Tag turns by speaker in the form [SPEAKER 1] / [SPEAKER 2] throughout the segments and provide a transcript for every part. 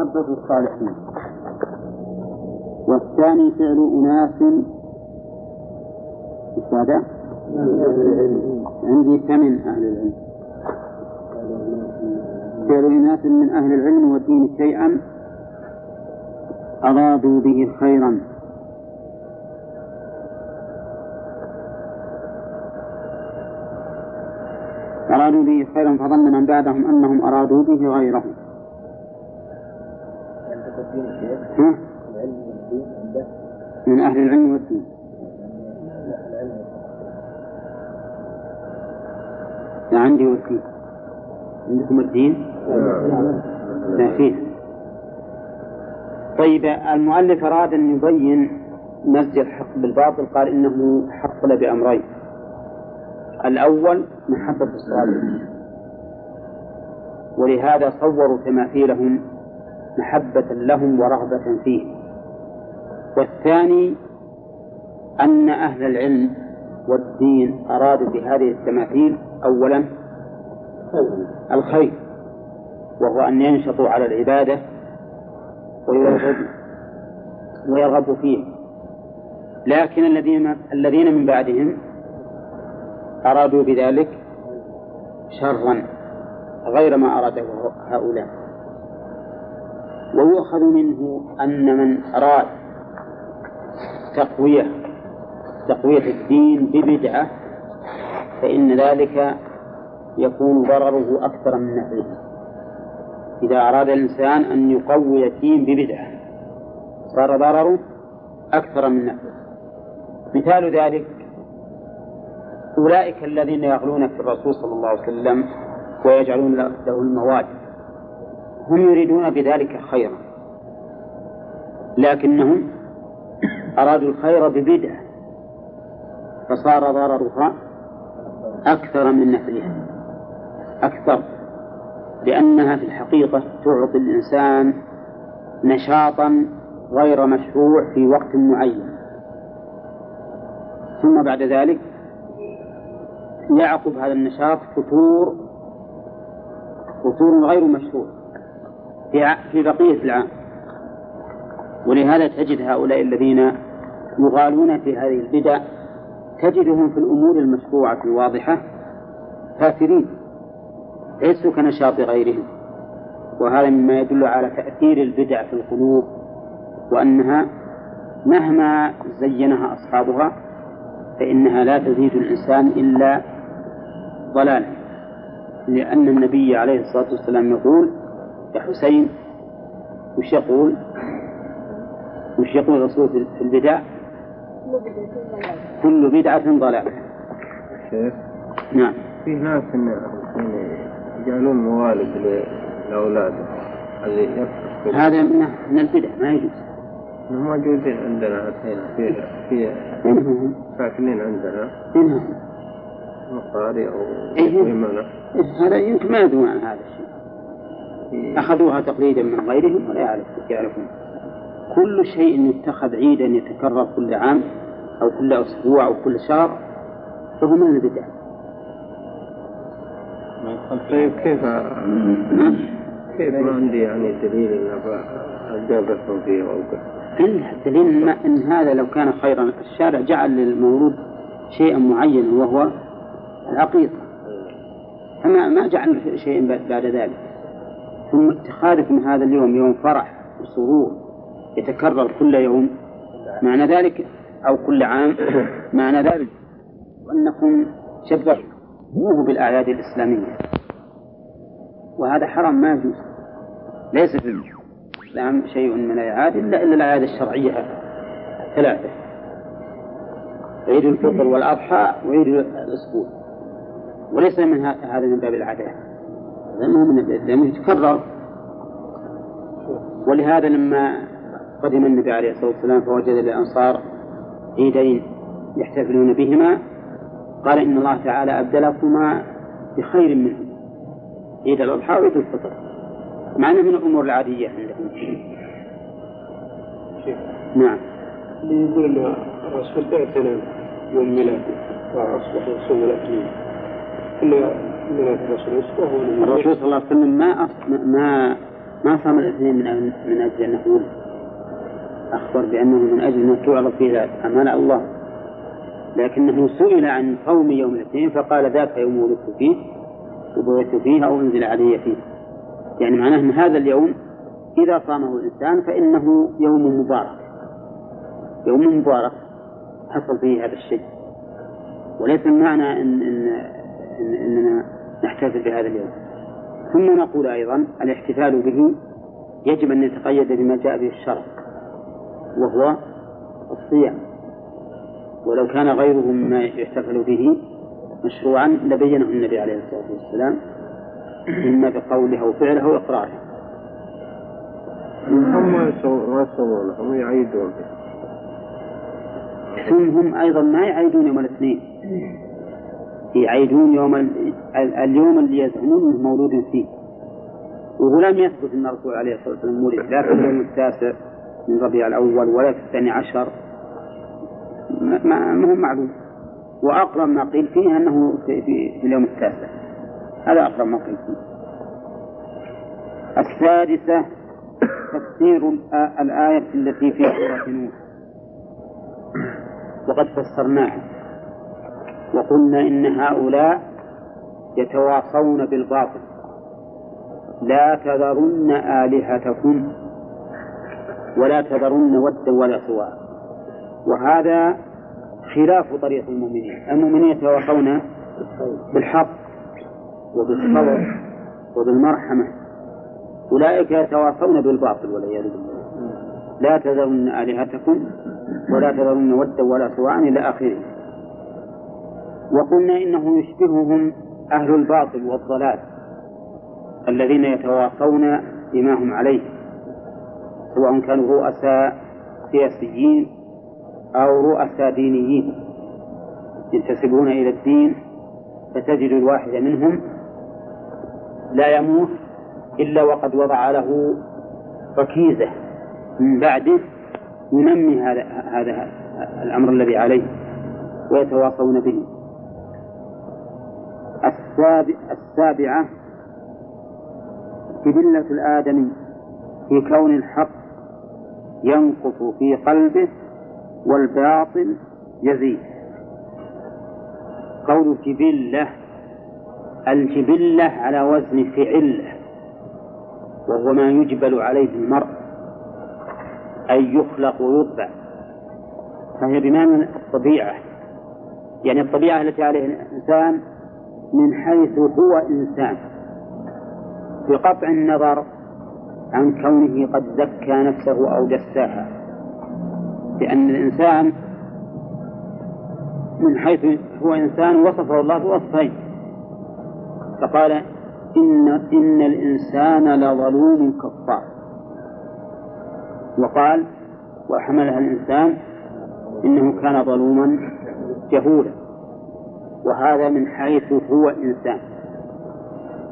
[SPEAKER 1] محبة الصالحين والثاني فعل أناس. إيش هذا؟ عندي فمن أهل العلم؟ فعل أناس من أهل العلم والدين شيئا أرادوا به خيرا. أرادوا به خيرا فظن من بعدهم أنهم أرادوا به غيره من أهل العلم والدين. لا عندي والدين عندكم الدين؟ فيه. طيب المؤلف أراد أن يبين مزج الحق بالباطل قال إنه حصل بأمرين. الأول محبة الصالحين. ولهذا صوروا تماثيلهم محبة لهم ورغبة فيه والثاني أن أهل العلم والدين أرادوا بهذه التماثيل أولا الخير وهو أن ينشطوا على العبادة ويرغب ويرغب فيه لكن الذين الذين من بعدهم أرادوا بذلك شرا غير ما أراده هؤلاء. ويؤخذ منه أن من أراد تقوية تقوية الدين ببدعة فإن ذلك يكون ضرره أكثر من نفعه. إذا أراد الإنسان أن يقوي الدين ببدعة صار ضرره أكثر من نفعه. مثال ذلك أولئك الذين يغلون في الرسول صلى الله عليه وسلم ويجعلون له المواد. هم يريدون بذلك خيرا. لكنهم أرادوا الخير ببدعة فصار ضررها أكثر من نفعها. أكثر لأنها في الحقيقة تعطي الإنسان نشاطا غير مشروع في وقت معين. ثم بعد ذلك يعقب هذا النشاط فتور فتور غير مشروع. في في بقية العام. ولهذا تجد هؤلاء الذين يغالون في هذه البدع تجدهم في الأمور المشروعة الواضحة كافرين ليسوا كنشاط غيرهم. وهذا مما يدل على تأثير البدع في القلوب وأنها مهما زينها أصحابها فإنها لا تزيد الإنسان إلا ضلالا. لأن النبي عليه الصلاة والسلام يقول حسين وش يقول؟ وش يقول الرسول في البدع؟ كل بدعة ضلالة.
[SPEAKER 2] شيخ
[SPEAKER 1] نعم.
[SPEAKER 2] في ناس يجعلون موالد لأولادهم
[SPEAKER 1] هذا من البدع ما يجوز.
[SPEAKER 2] موجودين عندنا هنا في في ساكنين عندنا.
[SPEAKER 1] منهم.
[SPEAKER 2] مقاري أو
[SPEAKER 1] إيه هذا يمكن ما يدرون عن هذا الشيء أخذوها تقليدا من غيرهم ولا يعرفون. كل شيء يتخذ عيدا يتكرر كل عام أو كل أسبوع أو كل شهر فهو من البدع.
[SPEAKER 2] طيب كيف كيف ما عندي يعني دليل إن أجابتهم فيه أو
[SPEAKER 1] إلا الدليل ان هذا لو كان خيرا الشارع جعل للمولود شيئا معينا وهو العقيقة. فما ما جعل شيء بعد ذلك. ثم اتخاذكم هذا اليوم يوم فرح وسرور يتكرر كل يوم معنى ذلك أو كل عام معنى ذلك أنكم شبهتموه بالأعياد الإسلامية. وهذا حرام ما يجوز. ليس في الإسلام شيء من الأعياد إلا إلا الأعياد الشرعية الثلاثة عيد الفطر والأضحى وعيد الأسبوع. وليس من هذا من باب العادات. لأنه من لأنه يتكرر. ولهذا لما قدم النبي عليه الصلاة والسلام فوجد الأنصار عيدين يحتفلون بهما قال إن الله تعالى أبدلكما بخير منهم. عيد الأضحى وعيد الفطر. مع أنه من الأمور العادية عندهم.
[SPEAKER 2] نعم. اللي يقول أن الرسول اعتنى يوم ميلاده وأصبح يصوم
[SPEAKER 1] الرسول صلى الله عليه وسلم. ما ما ما صام الاثنين من من أجل أنه ولد أخبر بأنه من أجل أنه تعرض فيه على الله. لكنه سئل عن صوم يوم الاثنين فقال ذاك يوم ولدت فيه وبويت فيه أو أنزل علي فيه. يعني معناه أن هذا اليوم إذا صامه الإنسان فإنه يوم مبارك. يوم مبارك حصل فيه هذا الشيء. وليس المعنى إن, إن إننا نحتفل بهذا اليوم. ثم نقول أيضا الاحتفال به يجب أن يتقيد بما جاء به الشرع وهو الصيام. ولو كان غيره مما يحتفل به مشروعا لبينه النبي عليه الصلاة والسلام إما بقوله أو فعله أو إقراره.
[SPEAKER 2] هم ما يصومون هم يعيدون.
[SPEAKER 1] ثم هم أيضا ما يعيدون يوم الاثنين. يعيدون يوم اليوم اللي يزعمون إنه مولود فيه. وهو لم يثبت إن الرسول عليه الصلاة والسلام ولد لا في اليوم التاسع من ربيع الأول ولا في الثاني عشر. ما, ما هو معلوم. وأقرب ما قيل فيه أنه في, في, في اليوم التاسع. هذا أقرب ما قيل فيه. السادسة تفسير الآية التي في سورة نوح. وقد فسرناها. وقلنا إن هؤلاء يتواصون بالباطل. لا تذرن آلهتكم ولا تذرن ودا ولا سواء وهذا خلاف طريق المؤمنين. المؤمنين يتواصون بالحق وبالصبر وبالمرحمة. أولئك يتواصون بالباطل والعياذ بالله. لا تذرن آلهتكم ولا تذرن ودا ولا سواء إلى آخره. وقلنا إنه يشبههم أهل الباطل والضلال الذين يتواصون بما هم عليه سواء كانوا رؤساء سياسيين أو رؤساء دينيين. ينتسبون إلى الدين فتجد الواحد منهم لا يموت إلا وقد وضع له ركيزة من بعده ينمي هذا هذا الأمر الذي عليه ويتواصون به. السابعة جبلة الآدمي في كون الحق ينقص في قلبه والباطل يزيد. قول جبلة الجبلة على وزن فعلة وهو ما يجبل عليه المرء أي يخلق ويطبع. فهي بمعنى الطبيعة. يعني الطبيعة التي عليها الإنسان من حيث هو إنسان بقطع النظر عن كونه قد زكى نفسه أو دساها لأن الإنسان من حيث هو إنسان وصفه الله بوصفين. فقال إن إن الإنسان لظلوم كفار. وقال وحملها الإنسان إنه كان ظلوما جهولا. وهذا من حيث هو إنسان.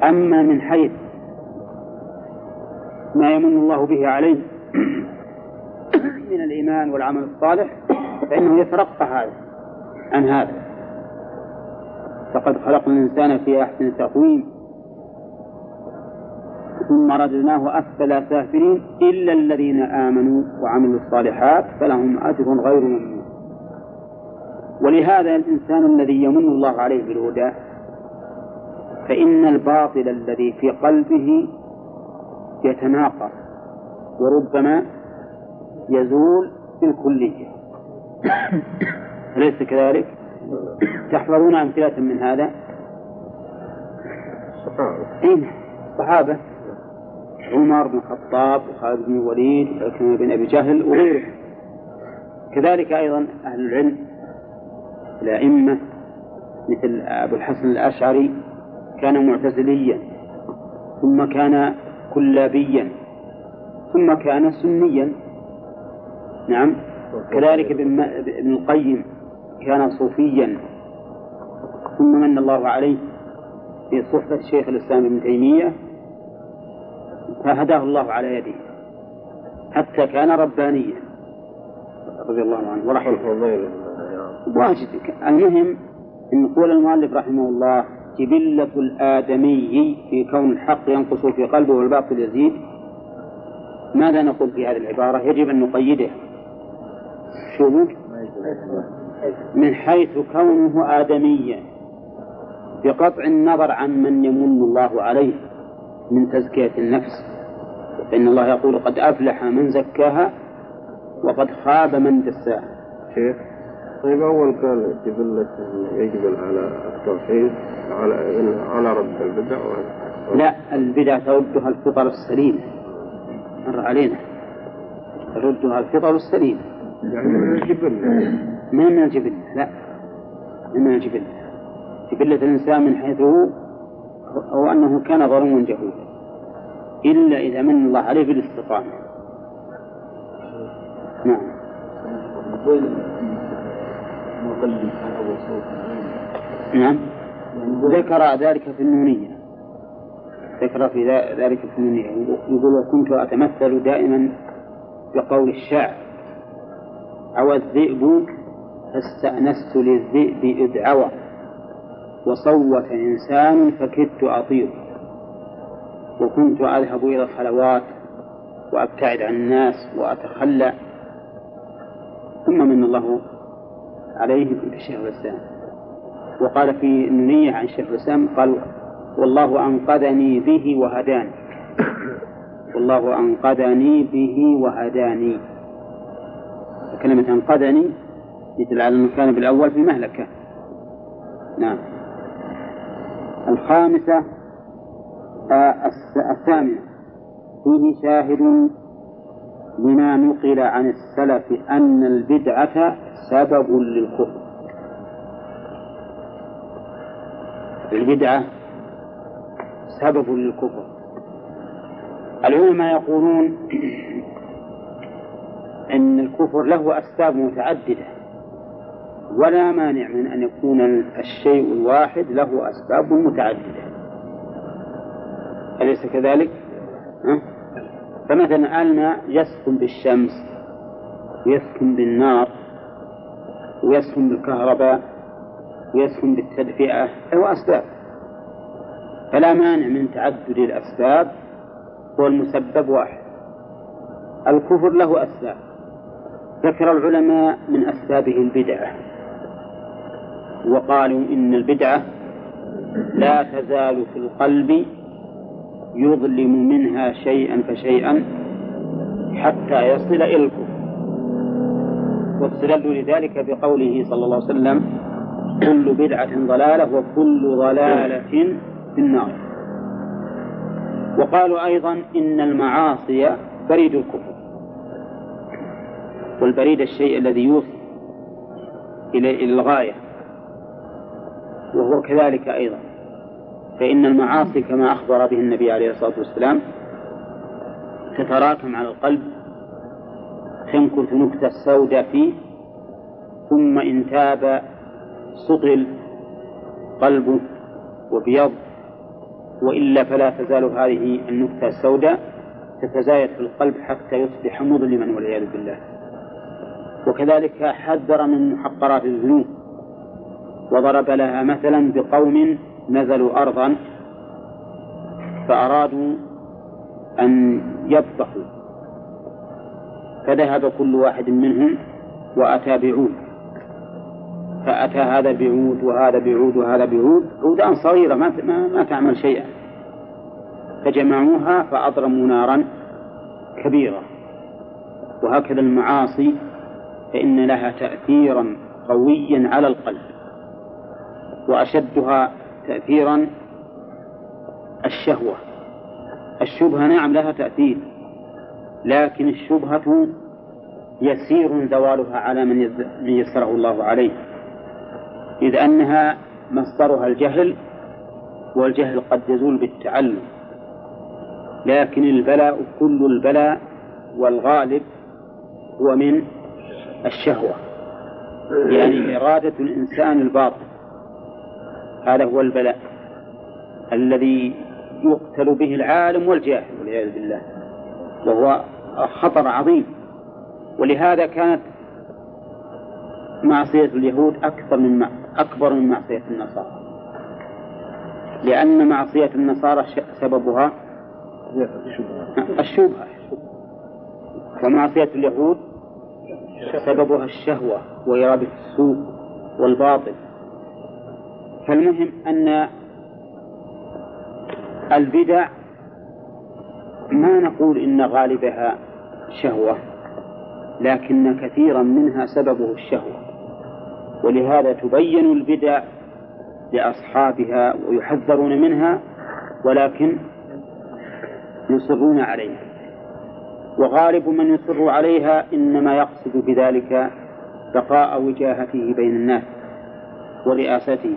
[SPEAKER 1] أما من حيث ما يمن الله به عليه من الإيمان والعمل الصالح فإنه يترقى هذا عن هذا. فقد خلقنا الإنسان في أحسن تقويم ثم رددناه أسفل سافلين إلا الذين آمنوا وعملوا الصالحات فلهم أجر غير ممنون. ولهذا الإنسان الذي يمن الله عليه بالهدى فإن الباطل الذي في قلبه يتناقص وربما يزول بالكلية أليس كذلك؟ تحفظون أمثلة من هذا؟ أين؟ الصحابة عمر بن الخطاب وخالد بن الوليد وعكرمة بن أبي جهل وغيره كذلك أيضا أهل العلم الأئمة مثل أبو الحسن الأشعري كان معتزليا ثم كان كلابيا ثم كان سنيا. نعم. كذلك ابن القيم كان صوفيا. ثم من الله عليه في صحبة شيخ الإسلام ابن تيمية فهداه الله على يده حتى كان ربانيا رضي الله عنه ورحمة الله. واجد المهم أن قول المؤلف رحمه الله جبلة الآدمي في كون الحق ينقص في قلبه والباطل يزيد ماذا نقول في هذه العبارة؟ يجب أن نقيده. شو؟ من حيث كونه آدميا بقطع النظر عن من يمن الله عليه من تزكية النفس. فإن الله يقول قد أفلح من زكاها وقد خاب من دساها.
[SPEAKER 2] شيخ. طيب أول قال جبلة يجبل على التوحيد على على رب البدع
[SPEAKER 1] لا البدع تردها الفطر السليم. مر علينا. تردها الفطر السليم.
[SPEAKER 2] يعني من الجبلة
[SPEAKER 1] ما من الجبلة لا. من الجبلة جبلة الإنسان من حيث هو هو أنه كان ظلوما جهولا. إلا إذا من الله عليه بالاستقامة. نعم. نعم. ذكر ذلك في النونية. ذكر في ذلك في النونية. يقول وكنت أتمثل دائما بقول الشاعر. عوى الذئب فاستأنست للذئب إذ عوى. وصوت إنسان فكدت أطير وكنت أذهب إلى الخلوات وأبتعد عن الناس وأتخلى. ثم من الله عليه شيخ الإسلام. وقال في النونية عن شيخ الإسلام قال والله أنقذني به وهداني. والله أنقذني به وهداني. كلمة أنقذني يدل على أنه كان بالأول في مهلكة نعم. الخامسة آه الثامنة فيه شاهد لما نقل عن السلف أن البدعة سبب للكفر. البدعة سبب للكفر. العلماء يقولون أن الكفر له أسباب متعددة. ولا مانع من أن يكون الشيء الواحد له أسباب متعددة. أليس كذلك؟ فمثلا الماء يسكن بالشمس ويسكن بالنار. ويسكن بالكهرباء ويسكن بالتدفئة له أسباب فلا مانع من تعدد الأسباب والمسبب واحد. الكفر له أسباب. ذكر العلماء من أسبابه البدعة. وقالوا إن البدعة لا تزال في القلب يظلم منها شيئا فشيئا حتى يصل إلى الكفر. واستدلوا لذلك بقوله صلى الله عليه وسلم كل بدعة ضلالة وكل ضلالة في النار. وقالوا أيضا إن المعاصي بريد الكفر والبريد الشيء الذي يوصل إلى الغاية وهو كذلك أيضا. فإن المعاصي كما أخبر به النبي عليه الصلاة والسلام تتراكم على القلب تنكت نكتة سوداء فيه ثم إن تاب سطل قلبه وبيض وإلا فلا تزال هذه النكتة السوداء تتزايد في القلب حتى يصبح مظلما والعياذ بالله. وكذلك حذر من محقرات الذنوب. وضرب لها مثلا بقوم نزلوا أرضا فأرادوا أن يذبحوا فذهب كل واحد منهم وأتى بعود. فأتى هذا بعود وهذا بعود وهذا بعود. عودان صغيرة ما, ما, تعمل شيئا. فجمعوها فأضرموا نارا كبيرة. وهكذا المعاصي فإن لها تأثيرا قويا على القلب. وأشدها تأثيرا الشهوة. الشبهة نعم لها تأثير. لكن الشبهة يسير زوالها على من يسره الله عليه. إذ أنها مصدرها الجهل والجهل قد يزول بالتعلم. لكن البلاء كل البلاء والغالب هو من الشهوة يعني إرادة الإنسان الباطل. هذا هو البلاء الذي يقتل به العالم والجاهل والعياذ بالله وهو خطر عظيم. ولهذا كانت معصية اليهود أكثر من أكبر من معصية النصارى. لأن معصية النصارى سببها الشبهة. فمعصية اليهود سببها الشهوة وإرادة السوء والباطل. فالمهم أن البدع ما نقول إن غالبها شهوة لكن كثيرا منها سببه الشهوة. ولهذا تبين البدع لأصحابها ويحذرون منها ولكن يصرون عليها. وغالب من يصر عليها إنما يقصد بذلك بقاء وجاهته بين الناس ورئاسته.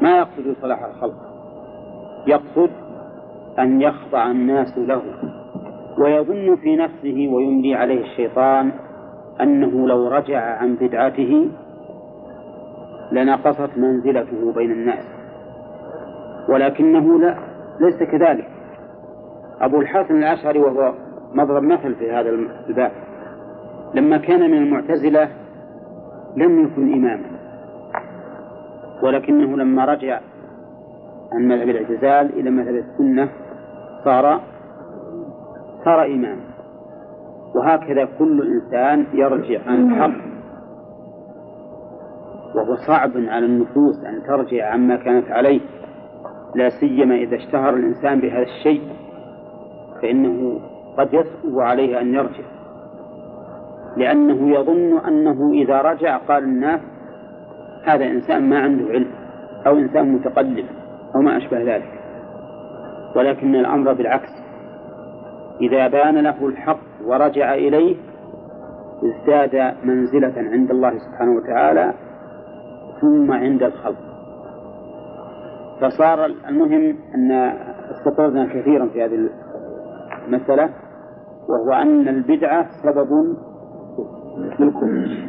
[SPEAKER 1] ما يقصد صلاح الخلق يقصد أن يخضع الناس له. ويظن في نفسه ويملي عليه الشيطان أنه لو رجع عن بدعته لنقصت منزلته بين الناس. ولكنه لا ليس كذلك. أبو الحسن الأشعري وهو مضرب مثل في هذا الباب. لما كان من المعتزلة لم يكن إماما. ولكنه لما رجع عن مذهب الاعتزال إلى مذهب السنة صار صار إماما وهكذا كل إنسان يرجع عن الحق وهو صعب على النفوس أن ترجع عما كانت عليه. لا سيما إذا اشتهر الإنسان بهذا الشيء فإنه قد يصعب عليه أن يرجع. لأنه يظن أنه إذا رجع قال الناس هذا إنسان ما عنده علم أو إنسان متقلب أو ما أشبه ذلك. ولكن الأمر بالعكس. إذا بان له الحق ورجع إليه ازداد منزلة عند الله سبحانه وتعالى ثم عند الخلق. فصار المهم أن استطردنا كثيرا في هذه المسألة وهو أن البدعة سبب للكفر.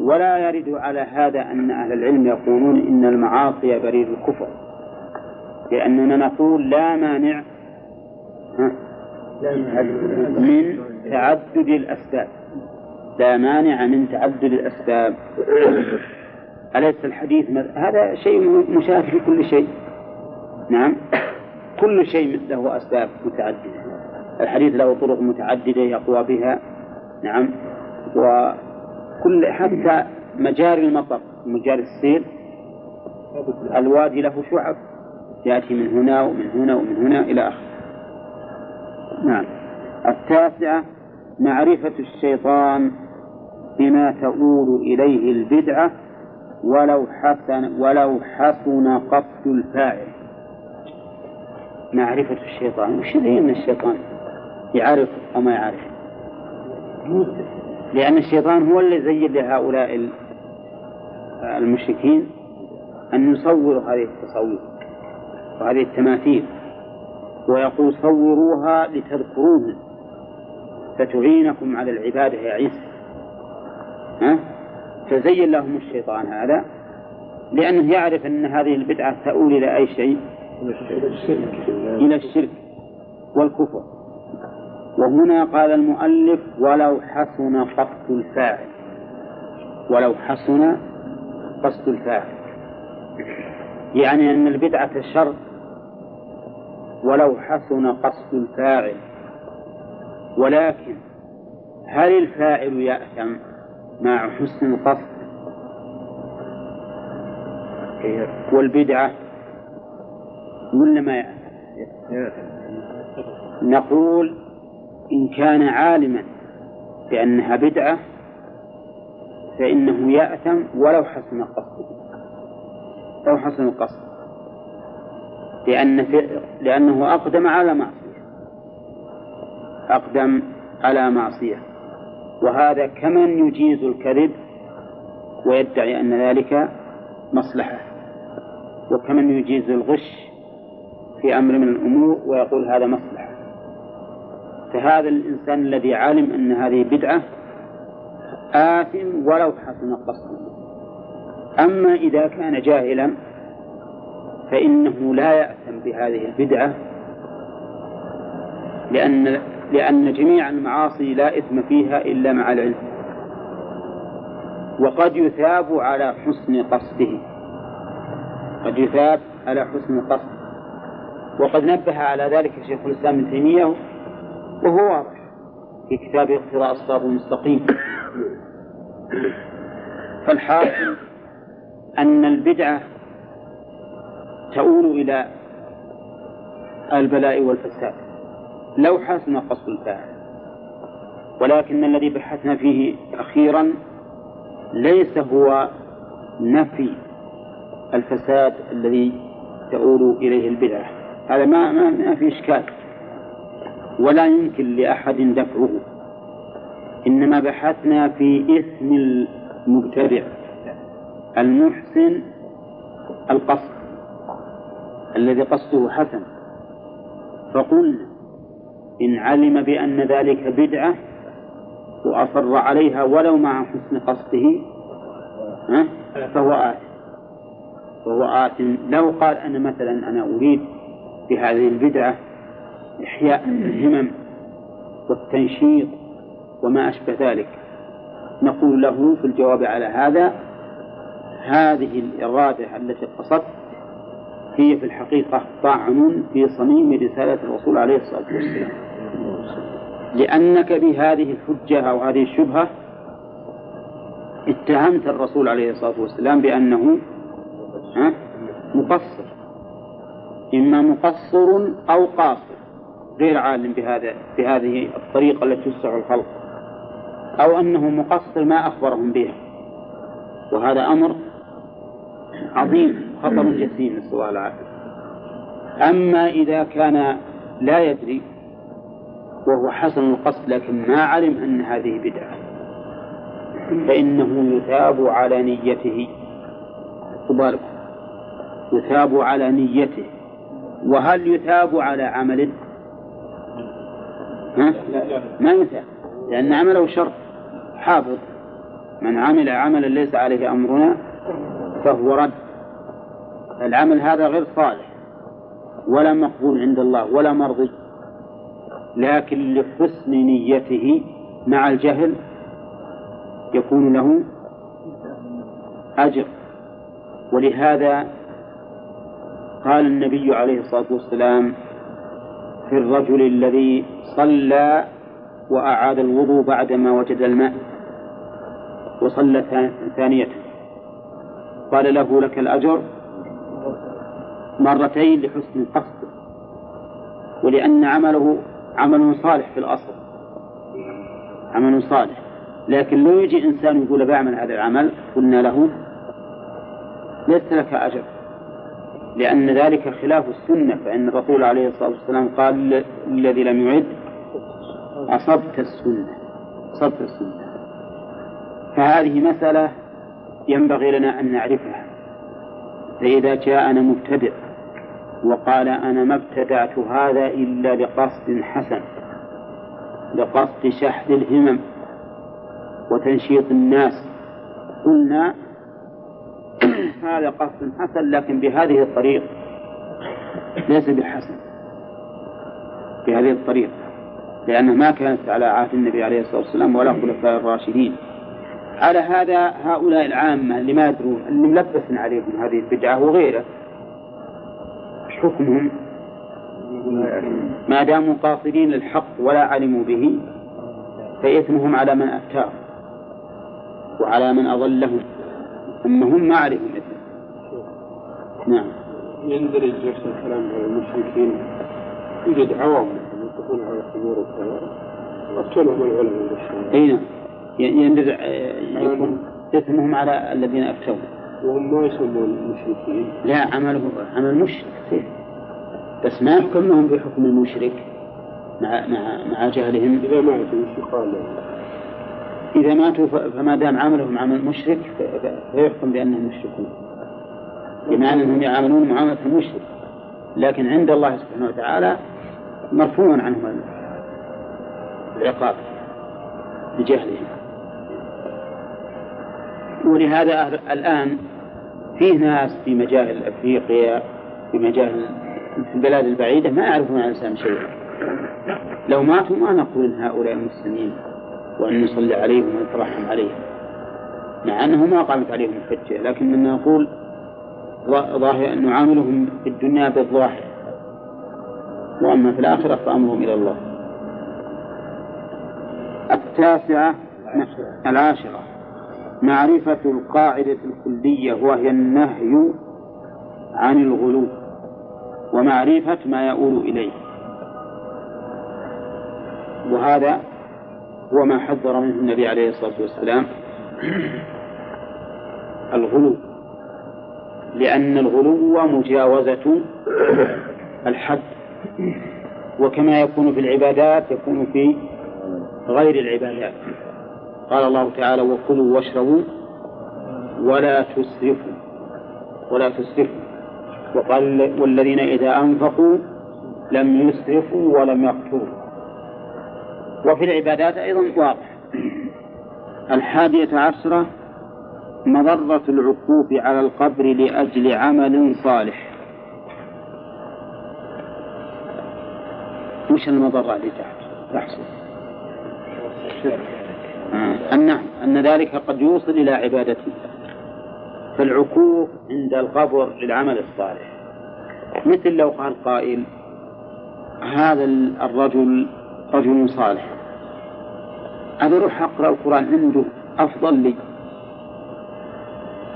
[SPEAKER 1] ولا يرد على هذا أن أهل العلم يقولون إن المعاصي بريد الكفر لأننا نقول لا مانع. من تعدد الأسباب. لا مانع من تعدد الأسباب. أليس الحديث هذا شيء مشاهد في كل شيء. نعم. كل شيء له أسباب متعددة. الحديث له طرق متعددة يقوى بها. نعم. وكل حتى مجاري المطر مجاري السير الوادي له شعب. يأتي من هنا ومن هنا ومن هنا إلى آخره. نعم. التاسعة معرفة الشيطان بما تؤول إليه البدعة ولو حسن ولو حسن قصد الفاعل. معرفة الشيطان. وش أن الشيطان يعرف أو ما يعرف؟ لأن الشيطان هو اللي زين لهؤلاء المشركين أن يصوروا هذه التصاوير وهذه التماثيل. ويقول صوروها لتذكروها فتعينكم على العبادة يا عيسى. ها؟ فزين لهم الشيطان هذا لأنه يعرف أن هذه البدعة تؤول إلى أي شيء؟ إلى الشرك. والكفر. وهنا قال المؤلف ولو حسن قصد الفاعل. ولو حسن قصد الفاعل. يعني أن البدعة شر ولو حسن قصد الفاعل ولكن هل الفاعل يأثم مع حسن القصد والبدعة ولا ما نقول إن كان عالما بأنها بدعة فإنه يأثم ولو حسن القصد لو حسن القصد لأن لأنه أقدم على معصية. أقدم على معصية. وهذا كمن يجيز الكذب ويدعي أن ذلك مصلحة. وكمن يجيز الغش في أمر من الأمور ويقول هذا مصلحة. فهذا الإنسان الذي علم أن هذه بدعة آثم ولو حسن قصده أما إذا كان جاهلا فإنه لا يأثم بهذه البدعة لأن لأن جميع المعاصي لا إثم فيها إلا مع العلم. وقد يثاب على حسن قصده. قد يثاب على حسن القصد وقد نبه على ذلك شيخ الإسلام ابن تيمية وهو واضح في كتاب اقتراء الصراط المستقيم. فالحاصل أن البدعة تؤول إلى البلاء والفساد. لو حسن قصد الفاعل. ولكن الذي بحثنا فيه أخيرا ليس هو نفي الفساد الذي تؤول إليه البدعة هذا ما ما, ما في إشكال. ولا يمكن لأحد دفعه. إنما بحثنا في اسم المبتدع. المحسن القصد. الذي قصده حسن. فقلنا إن علم بأن ذلك بدعة وأصر عليها ولو مع حسن قصده فهو آثم فهو آثم لو قال أنا مثلا أنا أريد بهذه البدعة إحياء الهمم والتنشيط وما أشبه ذلك نقول له في الجواب على هذا هذه الإرادة التي قصدت هي في الحقيقة طعن في صميم رسالة الرسول عليه الصلاة والسلام. لأنك بهذه الحجة أو هذه الشبهة اتهمت الرسول عليه الصلاة والسلام بأنه مقصر. إما مقصر أو قاصر. غير عالم بهذا بهذه الطريقة التي تسع الخلق. أو أنه مقصر ما أخبرهم بها. وهذا أمر عظيم خطر جسيم نسأل الله العافية. أما إذا كان لا يدري وهو حسن القصد لكن ما علم أن هذه بدعة فإنه يثاب على نيته. بالكم يثاب على نيته. وهل يثاب على عمله؟ ها؟ ما يثاب لأن عمله شر حافظ. من عمل عملا ليس عليه أمرنا فهو رد العمل هذا غير صالح. ولا مقبول عند الله ولا مرضي. لكن لحسن نيته مع الجهل يكون له أجر. ولهذا قال النبي عليه الصلاة والسلام في الرجل الذي صلى وأعاد الوضوء بعدما وجد الماء وصلى ثانية قال له لك الأجر مرتين لحسن القصد ولأن عمله عمل صالح في الأصل عمل صالح. لكن لو يجي إنسان يقول بعمل هذا العمل قلنا له ليس لك أجر لأن ذلك خلاف السنة فإن الرسول عليه الصلاة والسلام قال الذي لم يعد أصبت السنة أصبت السنة. فهذه مسألة ينبغي لنا أن نعرفها. فإذا جاءنا مبتدئ وقال أنا ما ابتدعت هذا إلا لقصد حسن لقصد شحذ الهمم وتنشيط الناس قلنا هذا قصد حسن لكن بهذه الطريقة ليس بحسن بهذه الطريقة لأنه ما كانت على عهد النبي عليه الصلاة والسلام ولا خلفاء الراشدين. على هذا هؤلاء العامة اللي ما يدرون اللي ملبس عليهم هذه البدعة وغيره. حكمهم؟ ما داموا قاصدين للحق ولا علموا به فإثمهم على من أفتاه وعلى من أضلهم أما هم ما عليهم إثم. نعم.
[SPEAKER 2] يندرج نفس الكلام على المشركين. يوجد عوام يتقون على القبور وكذا يقتلهم العلماء
[SPEAKER 1] أي نعم. يندرج يكون إثمهم على الذين أفتوا.
[SPEAKER 2] وهم ما يسمون المشركين.
[SPEAKER 1] لا عمله عمل مشرك. بس ما يحكمهم بحكم المشرك مع مع مع جهلهم.
[SPEAKER 2] إذا ماتوا يقال
[SPEAKER 1] إذا ماتوا فما دام عملهم عمل مشرك فيحكم بأنهم مشركون. بمعنى أنهم يعاملون معاملة المشرك. لكن عند الله سبحانه وتعالى مرفوع عنهم العقاب لجهلهم. ولهذا الآن فيه ناس في مجال أفريقيا في مجال في البلاد البعيدة ما يعرفون عن الإسلام شيئا. لو ماتوا ما نقول إن هؤلاء مسلمين وأن نصلي عليهم ونترحم عليهم مع أنه ما قامت عليهم الحجة. لكننا نقول ظاهر نعاملهم في الدنيا بالظاهر. وأما في الآخرة فأمرهم إلى الله. التاسعة العاشرة. معرفة القاعدة الكلية وهي النهي عن الغلو ومعرفة ما يؤول إليه. وهذا هو ما حذر منه النبي عليه الصلاة والسلام الغلو لأن الغلو مجاوزة الحد. وكما يكون في العبادات يكون في غير العبادات. قال الله تعالى وكلوا واشربوا ولا تسرفوا ولا تسرفوا. وقال والذين إذا أنفقوا لم يسرفوا ولم يقتروا. وفي العبادات أيضا واضح. الحادية عشرة مضرة العكوف على القبر لأجل عمل صالح. وش المضرة اللي تحصل. النعم أن ذلك قد يوصل إلى عبادته فالعكوف عند القبر للعمل الصالح. مثل لو قال قائل هذا الرجل رجل صالح. أبي أروح أقرأ القرآن عنده أفضل لي.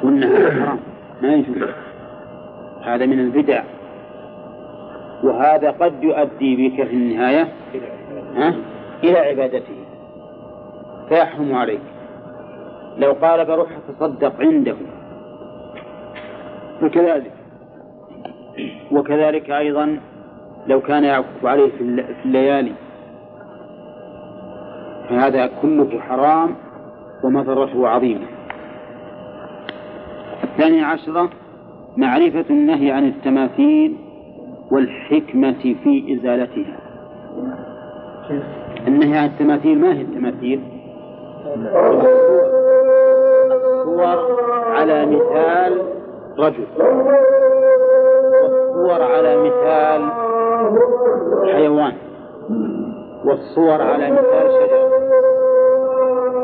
[SPEAKER 1] وإنها حرام ما يجوز. هذا من البدع. وهذا قد يؤدي بك في النهاية ها؟ إلى عبادته. فيحرم عليك. لو قال بروح أتصدق عنده فكذلك وكذلك أيضا لو كان يعكف عليه في الليالي. فهذا كله حرام ومضرته عظيمة. الثانية عشرة معرفة النهي عن التماثيل والحكمة في إزالتها. النهي عن التماثيل ما هي التماثيل؟ الصور على مثال رجل. والصور على مثال حيوان. والصور على مثال شجر.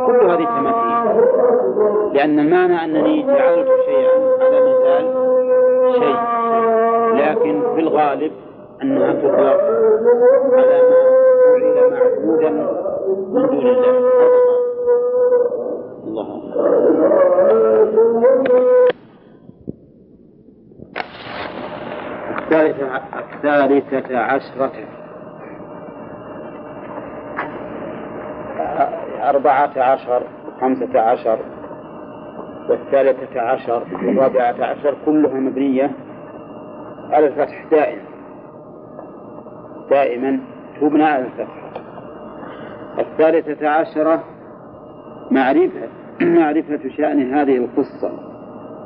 [SPEAKER 1] كل هذه تماثيل لأن المعنى أنني جعلت شيئا على مثال شيء. لكن في الغالب أنها تطلق على ما جعل معبودا من دون الله. الله. الثالثة الثالثة عشرة. أربعة عشر خمسة عشر والثالثة عشر والرابعة عشر كلها مبنية على الفتح دائما. دائما تبنى على الفتح. الثالثة عشرة معرفة. معرفة شأن هذه القصة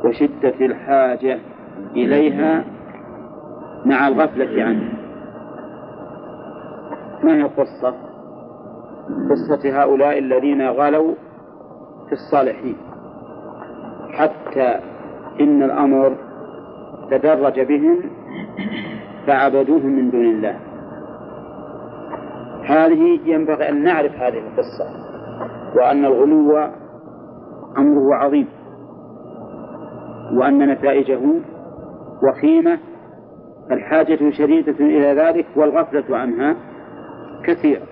[SPEAKER 1] وشدة الحاجة إليها مع الغفلة عنها ما هي القصة؟ قصة هؤلاء الذين غلوا في الصالحين. حتى إن الأمر تدرج بهم فعبدوهم من دون الله. هذه ينبغي أن نعرف هذه القصة وأن الغلو أمره عظيم. وأن نتائجه وخيمة الحاجة شديدة إلى ذلك والغفلة عنها كثيرة.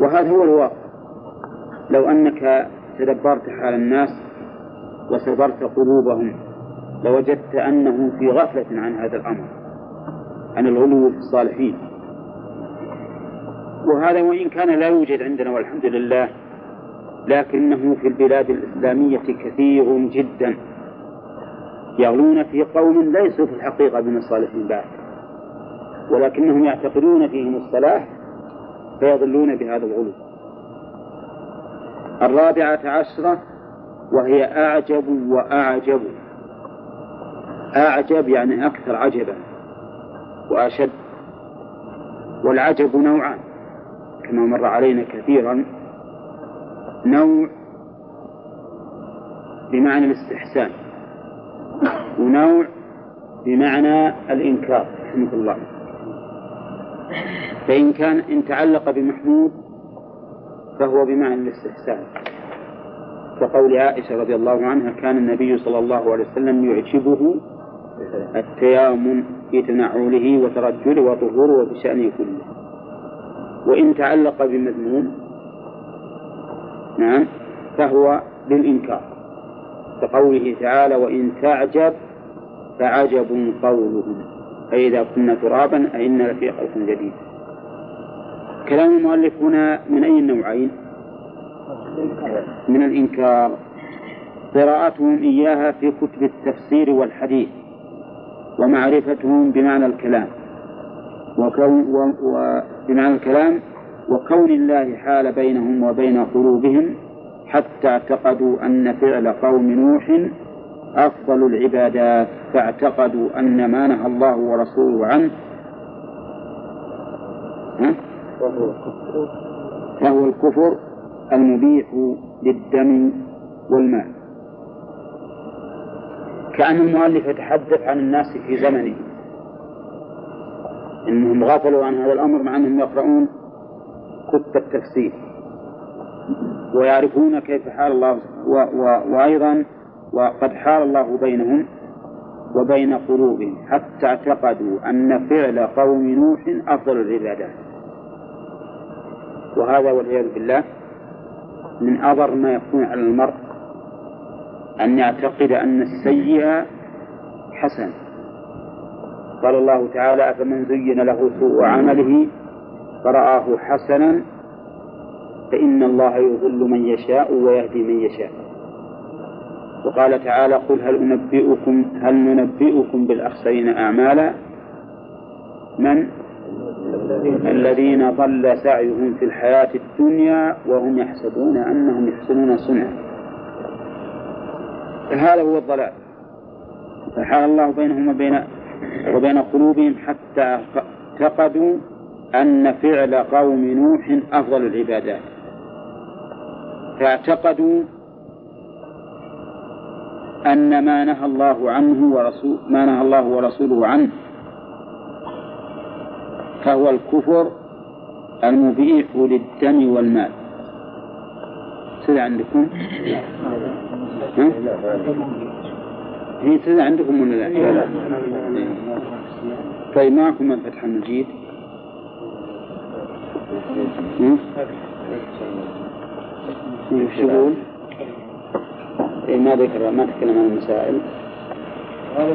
[SPEAKER 1] وهذا هو الواقع. لو أنك تدبرت حال الناس وسبرت قلوبهم لوجدت أنهم في غفلة عن هذا الأمر عن الغلو في الصالحين. وهذا وإن كان لا يوجد عندنا والحمد لله لكنه في البلاد الإسلامية كثير جدا. يغلون في قوم ليسوا في الحقيقة من الصالحين بعد ولكنهم يعتقدون فيهم الصلاح فيضلون بهذا الغلو. الرابعة عشرة وهي أعجب وأعجب. أعجب يعني أكثر عجبا وأشد والعجب نوعان كما مر علينا كثيرا. نوع بمعنى الاستحسان ونوع بمعنى الإنكار رحمه الله. فإن كان إن تعلق بمحمود فهو بمعنى الاستحسان. كقول عائشة رضي الله عنها كان النبي صلى الله عليه وسلم يعجبه التيامن في تنعله وترجله وظهوره وبشأنه كله. وإن تعلق بمذموم نعم. فهو للإنكار كقوله تعالى وإن تعجب فعجب قولهم. فإذا كنا ترابا أئنا لفي خلق جديد. كلام المؤلف هنا من أي النوعين من الإنكار. قراءتهم إياها في كتب التفسير والحديث ومعرفتهم بمعنى الكلام. وكون وبمعنى الكلام وكون الله حال بينهم وبين قلوبهم حتى اعتقدوا أن فعل قوم نوح أفضل العبادات فاعتقدوا أن ما نهى الله ورسوله عنه فهو الكفر المبيح للدم والمال. كأن المؤلف يتحدث عن الناس في زمنه. إنهم غفلوا عن هذا الأمر مع أنهم يقرؤون كتب التفسير. ويعرفون كيف حال الله و و وأيضا وقد حال الله بينهم وبين قلوبهم حتى اعتقدوا أن فعل قوم نوح أفضل العبادات وهذا والعياذ بالله من أضر ما يكون على المرء أن يعتقد أن السيئة حسن قال الله تعالى أفمن زين له سوء عمله فرآه حسنا فإن الله يضل من يشاء ويهدي من يشاء. وقال تعالى قل هل أنبئكم هل ننبئكم بالأخسرين أعمالا؟ من؟ الذين ضل سعيهم في الحياة الدنيا وهم يحسبون أنهم يحسنون صنعا. هذا هو الضلال. فحال الله بينهم وبين وبين قلوبهم حتى اعتقدوا أن فعل قوم نوح أفضل العبادات فاعتقدوا أن ما نهى الله عنه ورسول ما نهى الله ورسوله عنه فهو الكفر المبيح للدم والمال سيدة عندكم؟ ها؟ هي سيدة عندكم ولا لا؟ طيب معكم الفتح المجيد؟ إيش يقول؟ إيه ما ذكر ما تكلم عن المسائل.
[SPEAKER 2] هذا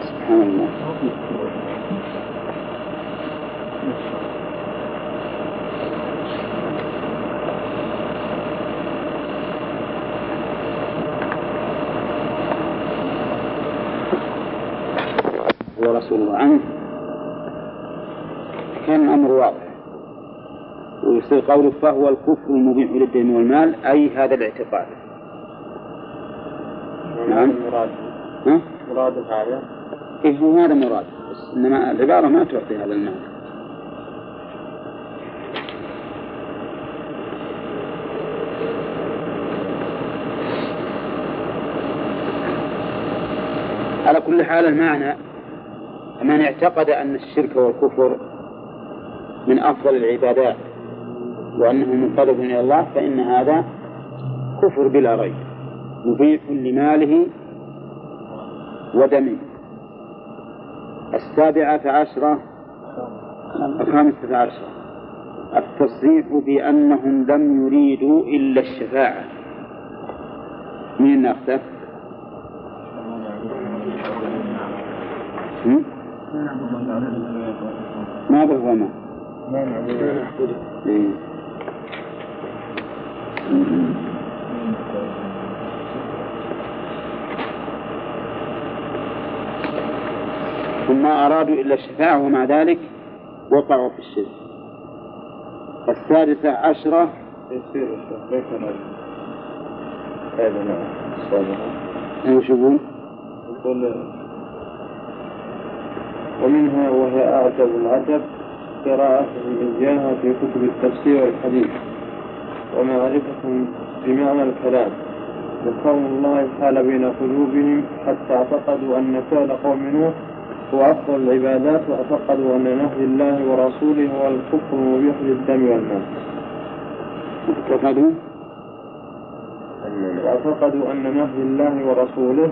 [SPEAKER 1] سبحان الله. ورسول الله عنه. كان الأمر واضح. ويصير قوله فهو الكفر المبيح للدين والمال أي هذا الاعتقاد. نعم. ها؟
[SPEAKER 2] مراد هذا.
[SPEAKER 1] إيه هو هذا مراد. بس إنما العبارة ما تعطي هذا المعنى. على كل حال المعنى من اعتقد أن الشرك والكفر من أفضل العبادات وأنه منقلب إلى الله فإن هذا كفر بلا ريب مبيح لماله ودمه. السابعة عشرة الخامسة عشرة. التصريح بأنهم لم يريدوا إلا الشفاعة. من ناخذه؟ ما به ما إيه. ثم أرادوا إلا الشفاعة ومع ذلك وقعوا في الشرك السادسة عشرة يقول؟
[SPEAKER 2] يقول ومنها وهي أعجب العجب قراءتهم إياها في كتب التفسير والحديث ومعرفتهم بمعنى الكلام وكون الله حال بين قلوبهم حتى اعتقدوا أن فعل قوم نوح هو أفضل العبادات واعتقدوا أن نهي الله ورسوله هو الكفر المبيح للدم والمال.
[SPEAKER 1] اعتقدوا
[SPEAKER 2] واعتقدوا أن نهي الله ورسوله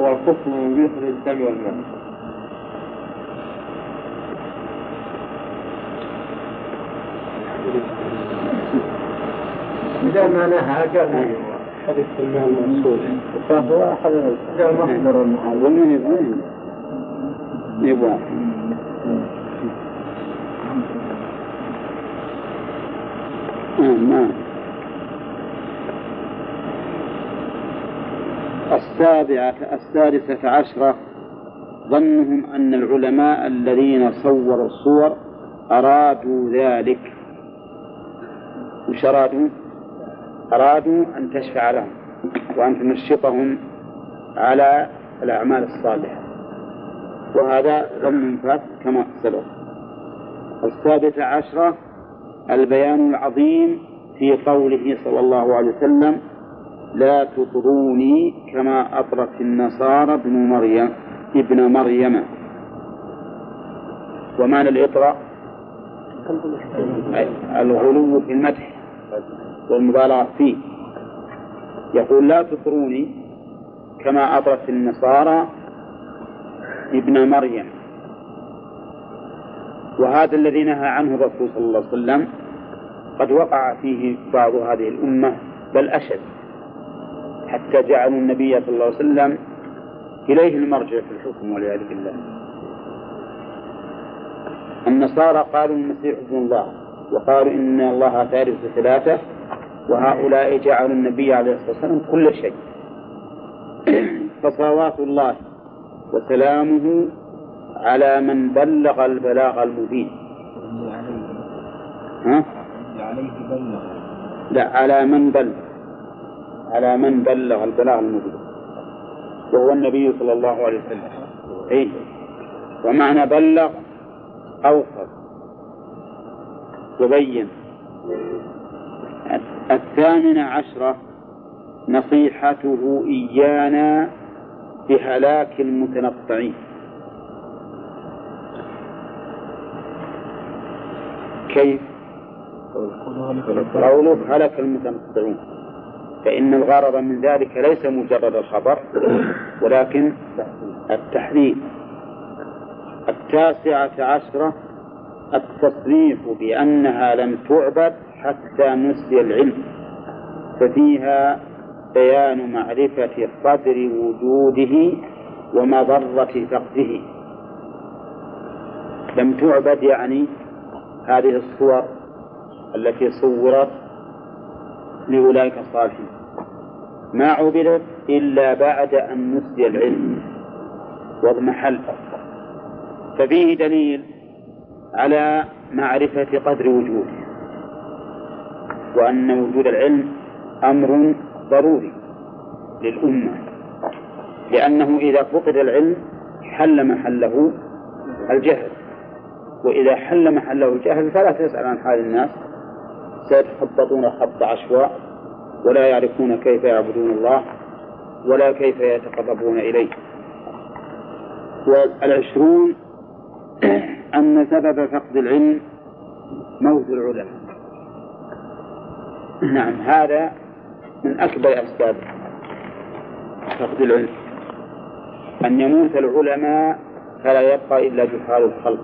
[SPEAKER 2] هو الكفر المبيح للدم والمال. إذا ما نهى قال حديث المال المقصود فهو أحد مصدر
[SPEAKER 1] ومن يبغى نعم السابعة السادسة عشرة ظنهم أن العلماء الذين صوروا الصور أرادوا ذلك. وش أرادوا؟ أرادوا أن تشفع لهم وأن تنشطهم على الأعمال الصالحة. وهذا ظن فاسد كما سبق. السادسة عشرة البيان العظيم في قوله صلى الله عليه وسلم لا تطروني كما أطرت النصارى ابن مريم ابن مريم. ومعنى الإطراء الغلو في المدح. والمبالغة فيه. يقول لا تطروني كما أطرت النصارى ابن مريم. وهذا الذي نهى عنه الرسول صلى الله عليه وسلم قد وقع فيه بعض هذه الأمة بل أشد حتى جعلوا النبي صلى الله عليه وسلم إليه المرجع في الحكم والعياذ بالله. النصارى قالوا المسيح ابن الله وقالوا إن الله ثالث ثلاثة وهؤلاء جعلوا النبي عليه الصلاة والسلام كل شيء. فصلوات الله وسلامه على من بلغ البلاغ المبين. ها؟ لا على من بلغ على من بلغ البلاغ المبين. وهو النبي صلى الله عليه وسلم. إيه؟ ومعنى بلغ أوصل وبين الثامنة عشرة نصيحته إيانا بهلاك المتنطعين. كيف؟ قوله هلك المتنطعون. فإن الغرض من ذلك ليس مجرد الخبر ولكن التحذير. التاسعة عشرة التصريح بأنها لم تعبد حتى نسي العلم ففيها بيان معرفة قدر وجوده ومضرة فقده. لم تعبد يعني هذه الصور التي صورت لأولئك الصالحين. ما عبدت إلا بعد أن نسي العلم واضمحل ففيه دليل على معرفة قدر وجوده. وأن وجود العلم أمر ضروري للأمة. لأنه إذا فقد العلم حل محله الجهل. وإذا حل محله الجهل فلا تسأل عن حال الناس. سيتخبطون خط عشواء ولا يعرفون كيف يعبدون الله ولا كيف يتقربون إليه. والعشرون أن سبب فقد العلم موت العلماء. نعم هذا من أكبر أسباب فقد العلم. أن يموت العلماء فلا يبقى إلا جهال الخلق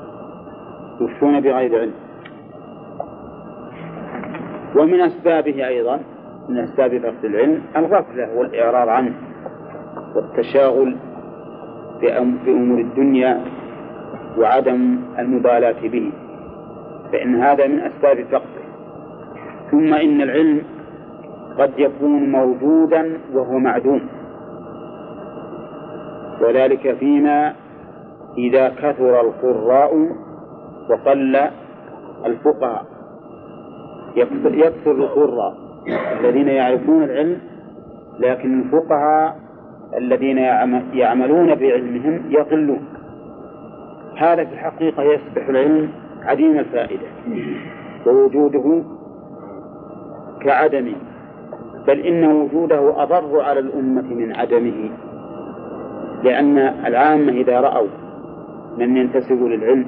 [SPEAKER 1] يفتون بغير علم. ومن أسبابه أيضا من أسباب فقد العلم الغفلة والإعراض عنه والتشاغل بأمور الدنيا وعدم المبالاة به. فإن هذا من أسباب فقده ثم إن العلم قد يكون موجودا وهو معدوم. وذلك فيما إذا كثر القراء وقل الفقهاء. يكثر القراء. الذين يعرفون العلم لكن الفقهاء الذين يعملون بعلمهم يقلون. هذا في الحقيقة يصبح العلم عديم الفائدة. ووجوده كعدمه بل إن وجوده أضر على الأمة من عدمه لأن العامة إذا رأوا من ينتسب للعلم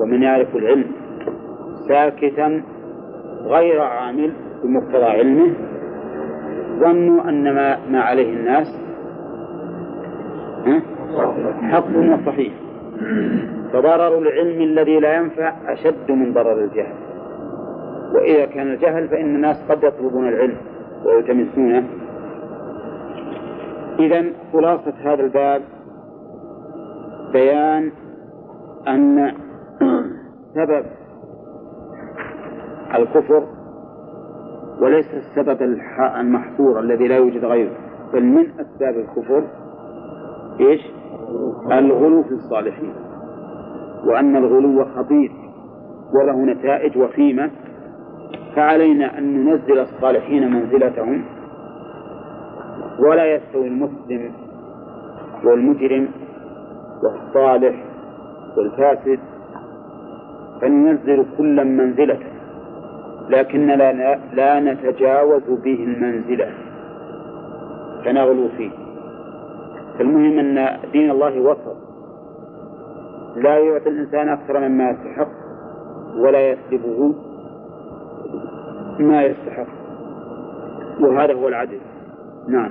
[SPEAKER 1] ومن يعرف العلم ساكتا غير عامل بمقتضى علمه ظنوا أن ما, ما عليه الناس حق وصحيح فضرر العلم الذي لا ينفع أشد من ضرر الجهل. وإذا كان الجهل فإن الناس قد يطلبون العلم ويلتمسونه إذا خلاصة هذا الباب بيان أن سبب الكفر وليس السبب المحصور الذي لا يوجد غيره بل من أسباب الكفر إيش؟ الغلو في الصالحين وأن الغلو خطير وله نتائج وخيمة فعلينا أن ننزل الصالحين منزلتهم ولا يستوي المسلم والمجرم والصالح والفاسد فننزل كل منزلته لكننا لا, لا نتجاوز به المنزلة فنغلو فيه. فالمهم أن دين الله وسط. لا يعطي الإنسان أكثر مما يستحق ولا يسلبه. ما يستحق. وهذا هو العدل. نعم.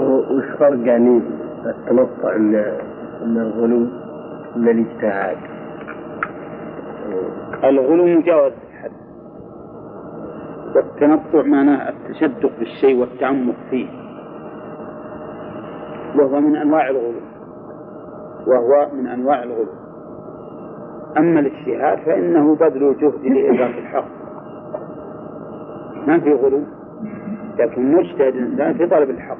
[SPEAKER 3] وش فرق يعني التنطع من الغلو من الاجتهاد؟
[SPEAKER 1] الغلو مجاوز الحد والتنطع معناه التشدق بالشيء والتعمق فيه. وهو من أنواع الغلو. وهو من أنواع الغلو. أما الاجتهاد فإنه بذل الجهد لادراك الحق. ما في غلو لكن مجتهد الإنسان في طلب الحق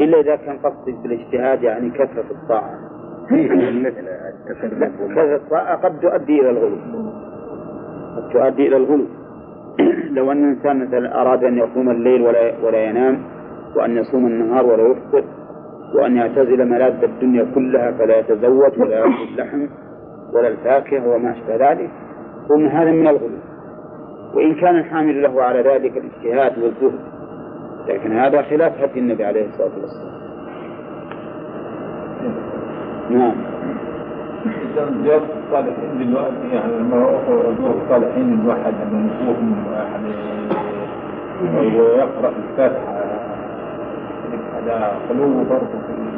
[SPEAKER 1] إلا إذا كان قصدك بالاجتهاد يعني كثرة الطاعة. كثرة الطاعة قد تؤدي إلى الغلو. قد تؤدي إلى الغلو. لو أن الإنسان مثلا أراد أن يقوم الليل ولا ولا ينام وأن يصوم النهار ولا يفطر وأن يعتزل ملاذ الدنيا كلها فلا يتزوج ولا يأكل اللحم ولا الفاكهة وما أشبه ذلك قلنا هذا من الغلو. وإن كان الحامل له على ذلك الاجتهاد والزهد. لكن هذا خلاف هدي النبي عليه الصلاة والسلام. نعم.
[SPEAKER 4] جاب الصالحين دلوقتي يعني لما الصالحين الواحد لما نشوفهم يعني ويقرأ الفاتحة هذا خلو برضه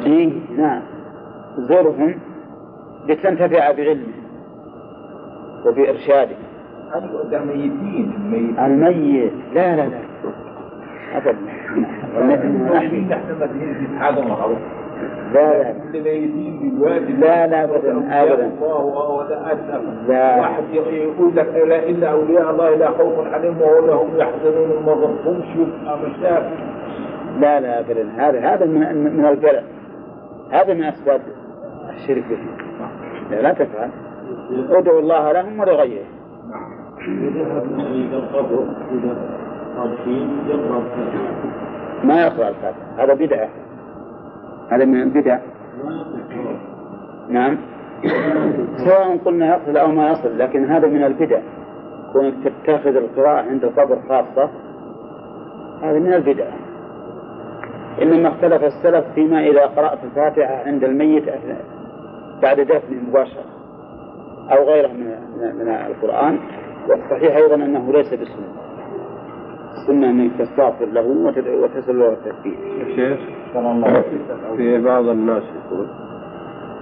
[SPEAKER 1] إيه نعم. زورهم لتنتفع بعلمه وبإرشاده.
[SPEAKER 4] ده ميتين الميت.
[SPEAKER 1] لا لا لا. أبدا.
[SPEAKER 4] الميتين في حاجة معروفة
[SPEAKER 1] لا لا.
[SPEAKER 4] اللي ميتين دلوقتي
[SPEAKER 1] لا لا أبدا. أبدا. لا.
[SPEAKER 4] واحد يقول لك لا إلا أولياء الله لا خوف عليهم ولا هم يحزنون ما ظلمهمش يبقى مشاكل
[SPEAKER 1] لا لا أبدا. هذا هذا من من البلع هذا من أسباب الشرك به لا, لا تفعل. ادعوا الله لهم ما يقرأ الفاتحة هذا بدعة. هذا من البدع نعم. سواء قلنا يصل أو ما يصل لكن هذا من البدع. كونك تتخذ القراءة عند القبر خاصة هذا من البدع. إنما اختلف السلف فيما إذا قرأت الفاتحة عند الميت بعد دفنه مباشرة أو غيره من من القرآن. والصحيح أيضا أنه ليس بسنة. السنة أنك تستغفر له وتسأل له التثبيت
[SPEAKER 2] الشيخ في بعض الناس يقول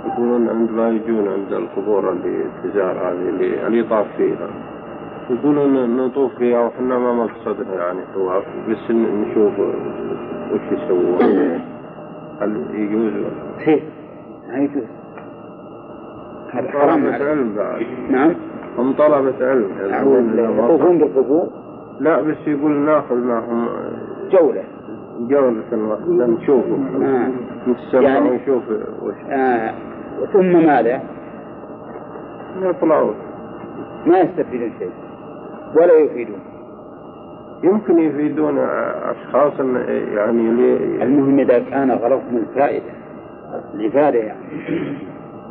[SPEAKER 2] يقولون عندما يجون عند القبور اللي التجار هذه اللي اللي يطاف فيها. يقولون نطوف فيها وحنا ما مقصدها يعني طواف بس نشوف وش يسوون. هل يجوز؟ ولا
[SPEAKER 1] ما يجوز. هذا حرام.
[SPEAKER 2] علم بعد.
[SPEAKER 1] نعم.
[SPEAKER 2] هم طلبة علم.
[SPEAKER 1] يطوفون بالقبور
[SPEAKER 2] لا بس يقول ناخذ معهم.
[SPEAKER 1] جولة.
[SPEAKER 2] جولة واحدة نشوفه.
[SPEAKER 1] آه.
[SPEAKER 2] نتسمع
[SPEAKER 1] يعني-
[SPEAKER 2] ونشوف وش.
[SPEAKER 1] آه. ثم ماذا؟
[SPEAKER 2] يطلعون.
[SPEAKER 1] ما يستفيدون شيء. ولا يفيدون.
[SPEAKER 2] يمكن يفيدون أشخاص يعني
[SPEAKER 1] المهم إذا كان غرضهم الفائدة. الإفادة يعني.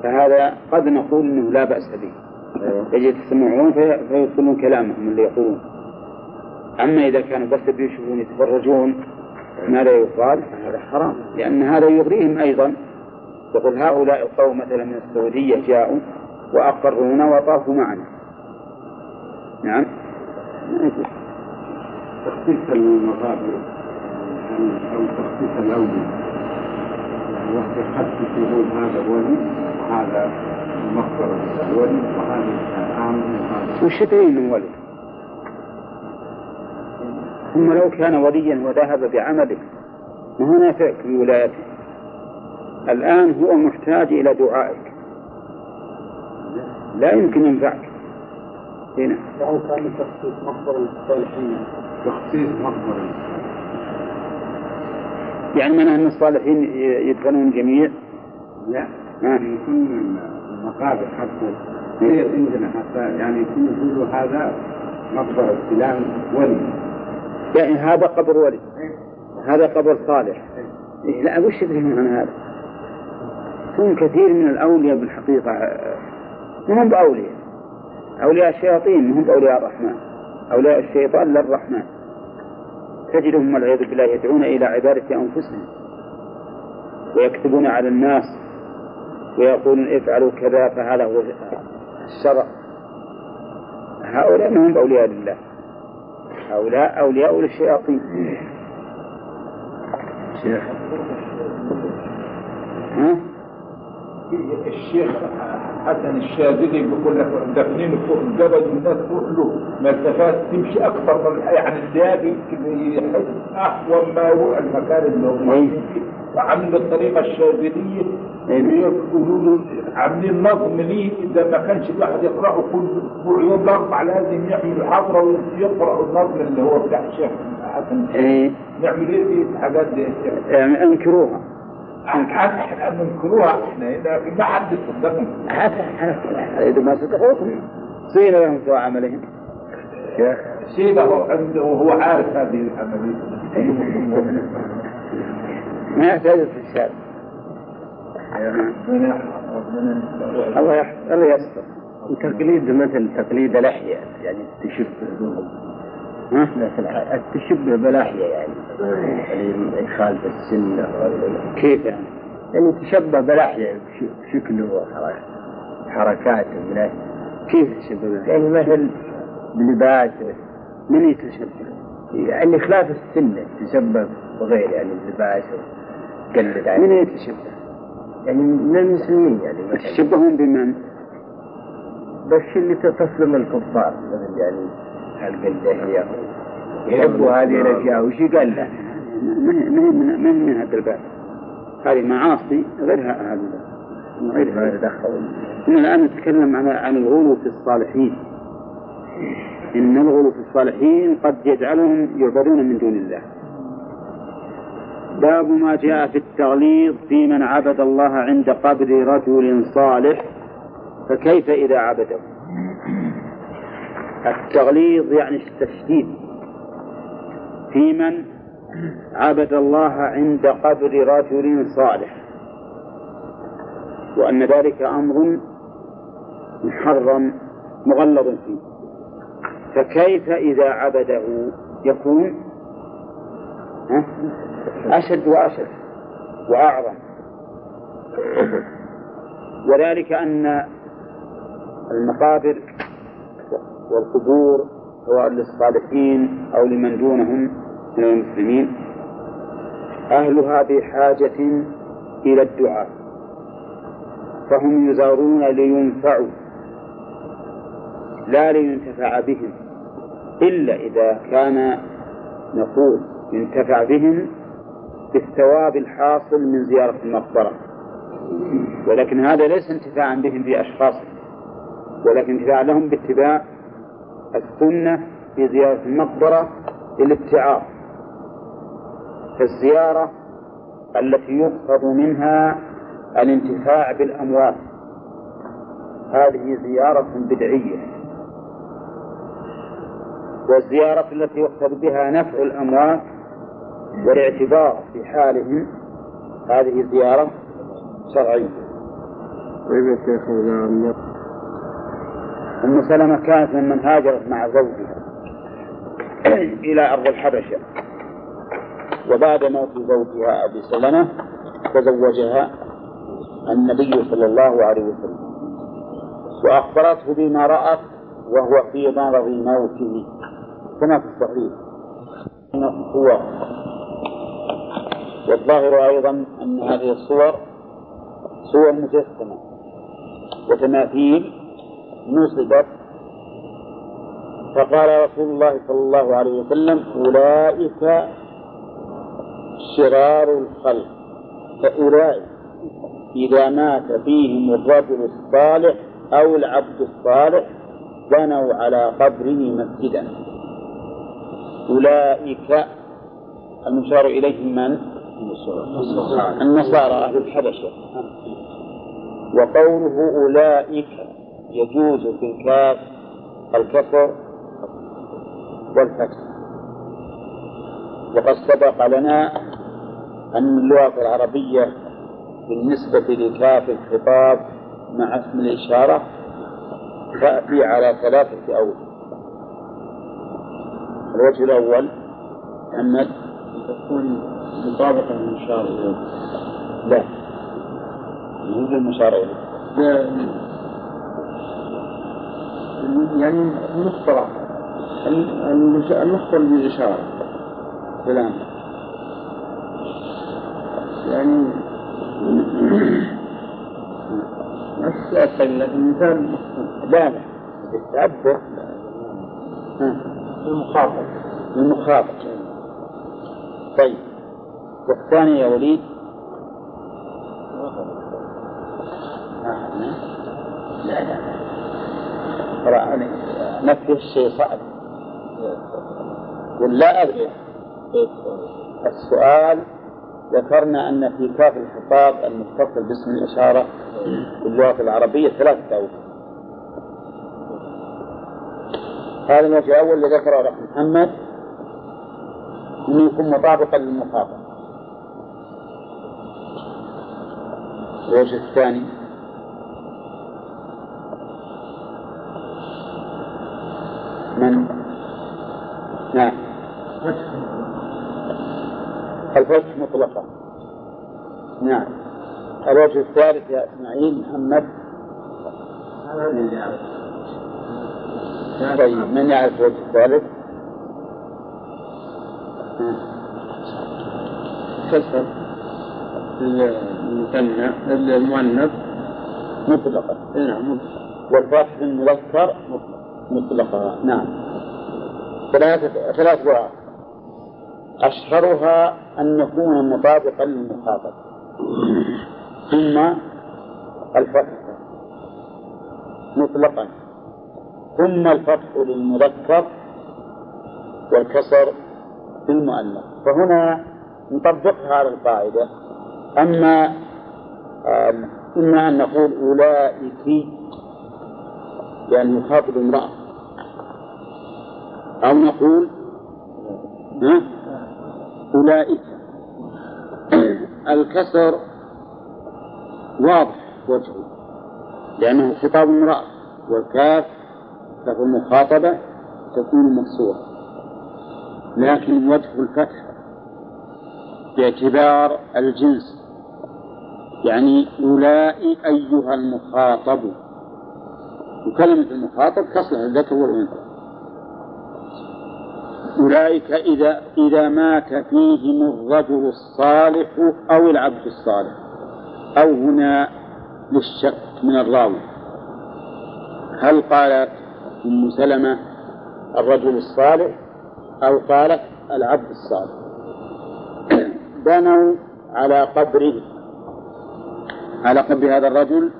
[SPEAKER 1] فهذا قد نقول أنه لا بأس به. يجي تسمعون في- فيدخلون كلامهم اللي يقولون. أما إذا كانوا بس بيشوفون يتفرجون ما لا يقال؟ فهذا حرام. لأن هذا يغريهم أيضا. يقول هؤلاء القوم مثلا من السعودية جاءوا وأقرونا وطافوا معنا. نعم.
[SPEAKER 3] تخصيص المغابر أو تخصيص الأولي. وقت يخصص يقول هذا ولي وهذا الولي وهذا عام وهذا
[SPEAKER 1] وش؟ ثم لو كان وليا وذهب بعمله ما هو نافعك بولايته الآن هو محتاج إلى دعائك. لا يمكن ينفعك. هنا.
[SPEAKER 3] أو كان تخصيص مقبرة للصالحين تخصيص مقبرة
[SPEAKER 1] يعني معناه أن الصالحين يدفنون جميع؟
[SPEAKER 3] لا.
[SPEAKER 1] ما
[SPEAKER 3] يكون المقابر حتى هي عندنا حتى يعني يكون يقولوا هذا مقبرة فلان ولي.
[SPEAKER 1] يعني هذا قبر ولي. هذا قبر صالح. إيه لا وش يدري عن هذا؟ يكون كثير من الأولياء بالحقيقة ما هم بأولياء. أولياء الشياطين ما هم بأولياء الرحمن. أولياء الشيطان للرحمن. تجدهم والعياذ بالله يدعون إلى عبادة أنفسهم ويكتبون على الناس ويقولون افعلوا كذا فهذا هو الشرع هؤلاء ما هم بأولياء لله. هؤلاء أولياء للشياطين.
[SPEAKER 3] شيخ.
[SPEAKER 1] ها؟
[SPEAKER 4] الشيخ حسن الشاذلي بيقول لك دافنين فوق الجبل والناس تروح له مسافات تمشي أكثر من يعني الليالي يمكن يحس احوال ما هو المكان اللي هو وعاملين الطريقة الشاذلية. بيقولوا له عاملين نظم ليه؟ إذا ما كانش الواحد يقرأه كل أسبوع يوم الاربع لازم يعمل حضره ويقرأ النظم اللي هو بتاع الشيخ. حسن
[SPEAKER 1] إيه.
[SPEAKER 4] نعمل إيه في الحاجات دي
[SPEAKER 1] يعني انكروها.
[SPEAKER 4] إحنا بننكروها إحنا هنا ما حد يصدقنا
[SPEAKER 1] إذا ما صدقوكم زين لهم سوء عملهم.
[SPEAKER 4] شيء هو عارف هذه العملية.
[SPEAKER 1] ما يحتاج استشهاد الله يحفظ الله يستر
[SPEAKER 3] وتقليد مثل تقليد الأحياء يعني تشبه بهم
[SPEAKER 1] ها؟
[SPEAKER 3] مثل التشبه بالأحياء يعني يعني يخالف السنة ولا-
[SPEAKER 1] كيف يعني؟
[SPEAKER 3] يعني تشبه بالأحياء بش- بشكله وحركاته حركاته من
[SPEAKER 1] كيف تشبه به؟
[SPEAKER 3] يعني مثل بلباسه
[SPEAKER 1] من يتشبه؟
[SPEAKER 3] يعني خلاف السنة تشبه بغير يعني بلباسه قلد
[SPEAKER 1] من
[SPEAKER 3] عليه
[SPEAKER 1] يتشبه؟
[SPEAKER 3] يعني من المسلمين يعني.
[SPEAKER 1] يتشبهون بمن؟
[SPEAKER 3] بس اللي تسلم الكفار. مثل يعني اللحية يحبوا هذه الأشياء؟ وش قال له؟
[SPEAKER 1] من من من من, من هذا الباب؟ هذه معاصي غير هذا. غير هذا إحنا الآن نتكلم عن عن الغلو في الصالحين. إن الغلو في الصالحين قد يجعلهم يعبدون من دون الله. باب ما جاء في التغليظ في من عبد الله عند قبر رجل صالح فكيف إذا عبده؟ التغليظ يعني التشديد. في من عبد الله عند قبر رجل صالح. وأن ذلك أمر محرم مغلظ فيه. فكيف إذا عبده؟ يكون؟ أشد وأشد وأعظم. وذلك أن المقابر والقبور سواء للصالحين أو لمن دونهم من المسلمين أهلها بحاجة إلى الدعاء. فهم يزارون لينفعوا لا لينتفع بهم إلا إذا كان نقول ينتفع بهم بالثواب الحاصل من زيارة المقبرة. ولكن هذا ليس انتفاعا بهم بأشخاصهم ولكن انتفاع لهم باتباع السنة في زيارة المقبرة للابتعاض فالزيارة التي يقصد منها الانتفاع بالأموات هذه زيارة بدعية والزيارة التي يقصد بها نفع الأموات والاعتبار في حالهم هذه زيارة شرعية.
[SPEAKER 3] طيب يا شيخ
[SPEAKER 1] أم سلمة كانت ممن هاجرت مع زوجها إلى أرض الحبشة وبعد موت زوجها أبي سلمة تزوجها النبي صلى الله عليه وسلم وأخبرته بما رأت وهو في مرض موته. كما في الصحيح هو والظاهر أيضا أن هذه الصور صور مجسمة وتماثيل نصبت فقال رسول الله صلى الله عليه وسلم أولئك شرار الخلق فأولئك إذا مات فيهم الرجل الصالح أو العبد الصالح بنوا على قبره مسجدا أولئك المشار إليهم من؟ النصارى أهل الحبشة. وقوله أولئك يجوز في الكاف الكسر والفتح. وقد سبق لنا أن اللغة العربية بالنسبة لكاف الخطاب مع اسم الإشارة تأتي على ثلاثة أوجه الوجه الأول محمد
[SPEAKER 5] مطابقة للمشار إليه
[SPEAKER 1] لا. مو بالمشار إليه
[SPEAKER 5] يعني المصطلح المخبر بالإشارة
[SPEAKER 1] سلام
[SPEAKER 5] يعني نفس أسهل لكن مثال
[SPEAKER 1] لا. لا التعبد
[SPEAKER 5] المخاطب.
[SPEAKER 1] المخاطب. طيب. والثاني يا وليد؟ لا لا. ترى نفي الشيء صعب. ولا أدري السؤال ذكرنا أن في كاف الخطاب المتصل باسم الإشارة في اللغة العربية ثلاثة أوجه هذا الوجه الأول الذي ذكره الأخ محمد أنه يكون مطابقا للمخاطب الوجه الثاني. من؟ نعم. الفتح مطلقا. نعم. الوجه الثالث يا إسماعيل محمد. طيب من يعرف الوجه الثالث؟
[SPEAKER 5] كسر المثنى المؤنث
[SPEAKER 1] مطلقا.
[SPEAKER 5] نعم
[SPEAKER 1] والفتح المذكر مطلقا. نعم. ثلاثة ثلاث لغات أشهرها أن يكون مطابقا للمخاطب. ثم الفتح. مطلقا. ثم الفتح للمذكر والكسر للمؤنث. فهنا نطبقها على القاعدة. أما إما أن نقول أولئك يعني يخاطب امرأة. أو نقول أولئك. الكسر واضح وجهه لأنه خطاب امرأة والكاف له مخاطبة تكون مكسورة. لكن وجه الفتح باعتبار الجنس. يعني أولئك أيها المخاطب. وكلمة المخاطب تصلح الذكر والأنثى. أولئك إذا إذا مات فيهم الرجل الصالح أو العبد الصالح. أو هنا للشك من الراوي. هل قالت أم سلمة الرجل الصالح أو قالت العبد الصالح؟ بنوا على قبره. على قبر هذا الرجل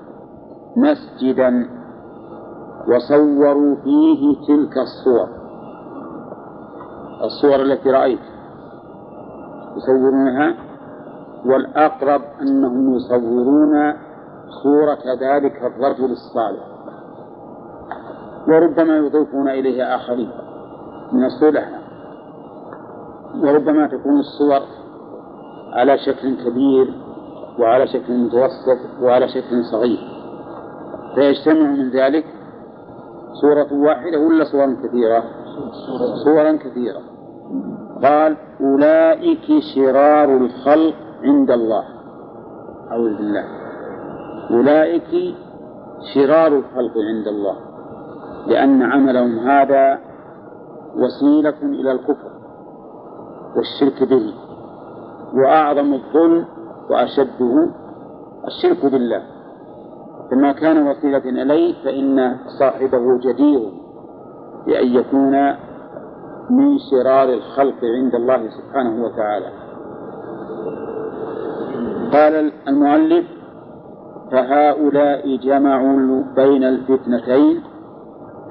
[SPEAKER 1] مسجدا وصوروا فيه تلك الصور. الصور التي رأيت يصورونها والأقرب أنهم يصورون صورة ذلك الرجل الصالح. وربما يضيفون إليه آخرين من الصلح. وربما تكون الصور على شكل كبير وعلى شكل متوسط وعلى شكل صغير. فيجتمع من ذلك صورة واحدة ولا صور كثيرة؟ صورا كثيرة. قال أولئك شرار الخلق عند الله. أعوذ بالله. أولئك شرار الخلق عند الله. لأن عملهم هذا وسيلة إلى الكفر والشرك به. وأعظم الظلم وأشده الشرك بالله. فما كان وسيلة إليه فإن صاحبه جدير بأن يكون من شرار الخلق عند الله سبحانه وتعالى. قال المؤلف فهؤلاء جمعوا بين الفتنتين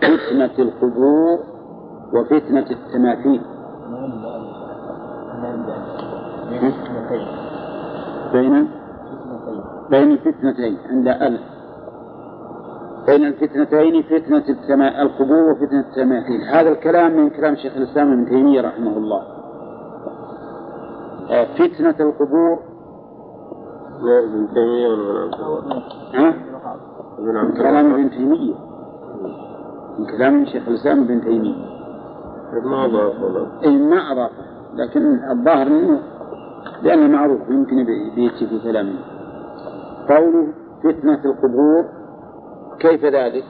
[SPEAKER 1] فتنة القبور وفتنة التماثيل. بين بين الفتنتين عند ألف بين الفتنتين فتنة التما... القبور وفتنة التماثيل هذا الكلام من كلام شيخ الإسلام ابن تيمية رحمه الله. آه، فتنة القبور.
[SPEAKER 2] ابن تيمية ولا
[SPEAKER 1] من كلام ابن تيمية. من كلام شيخ الإسلام ابن تيمية.
[SPEAKER 2] ما أضاف ولا؟
[SPEAKER 1] أي ما أضافه لكن الظاهر أنه لأنه معروف يمكن بي- بيأتي في كلامه قوله فتنة القبور كيف ذلك؟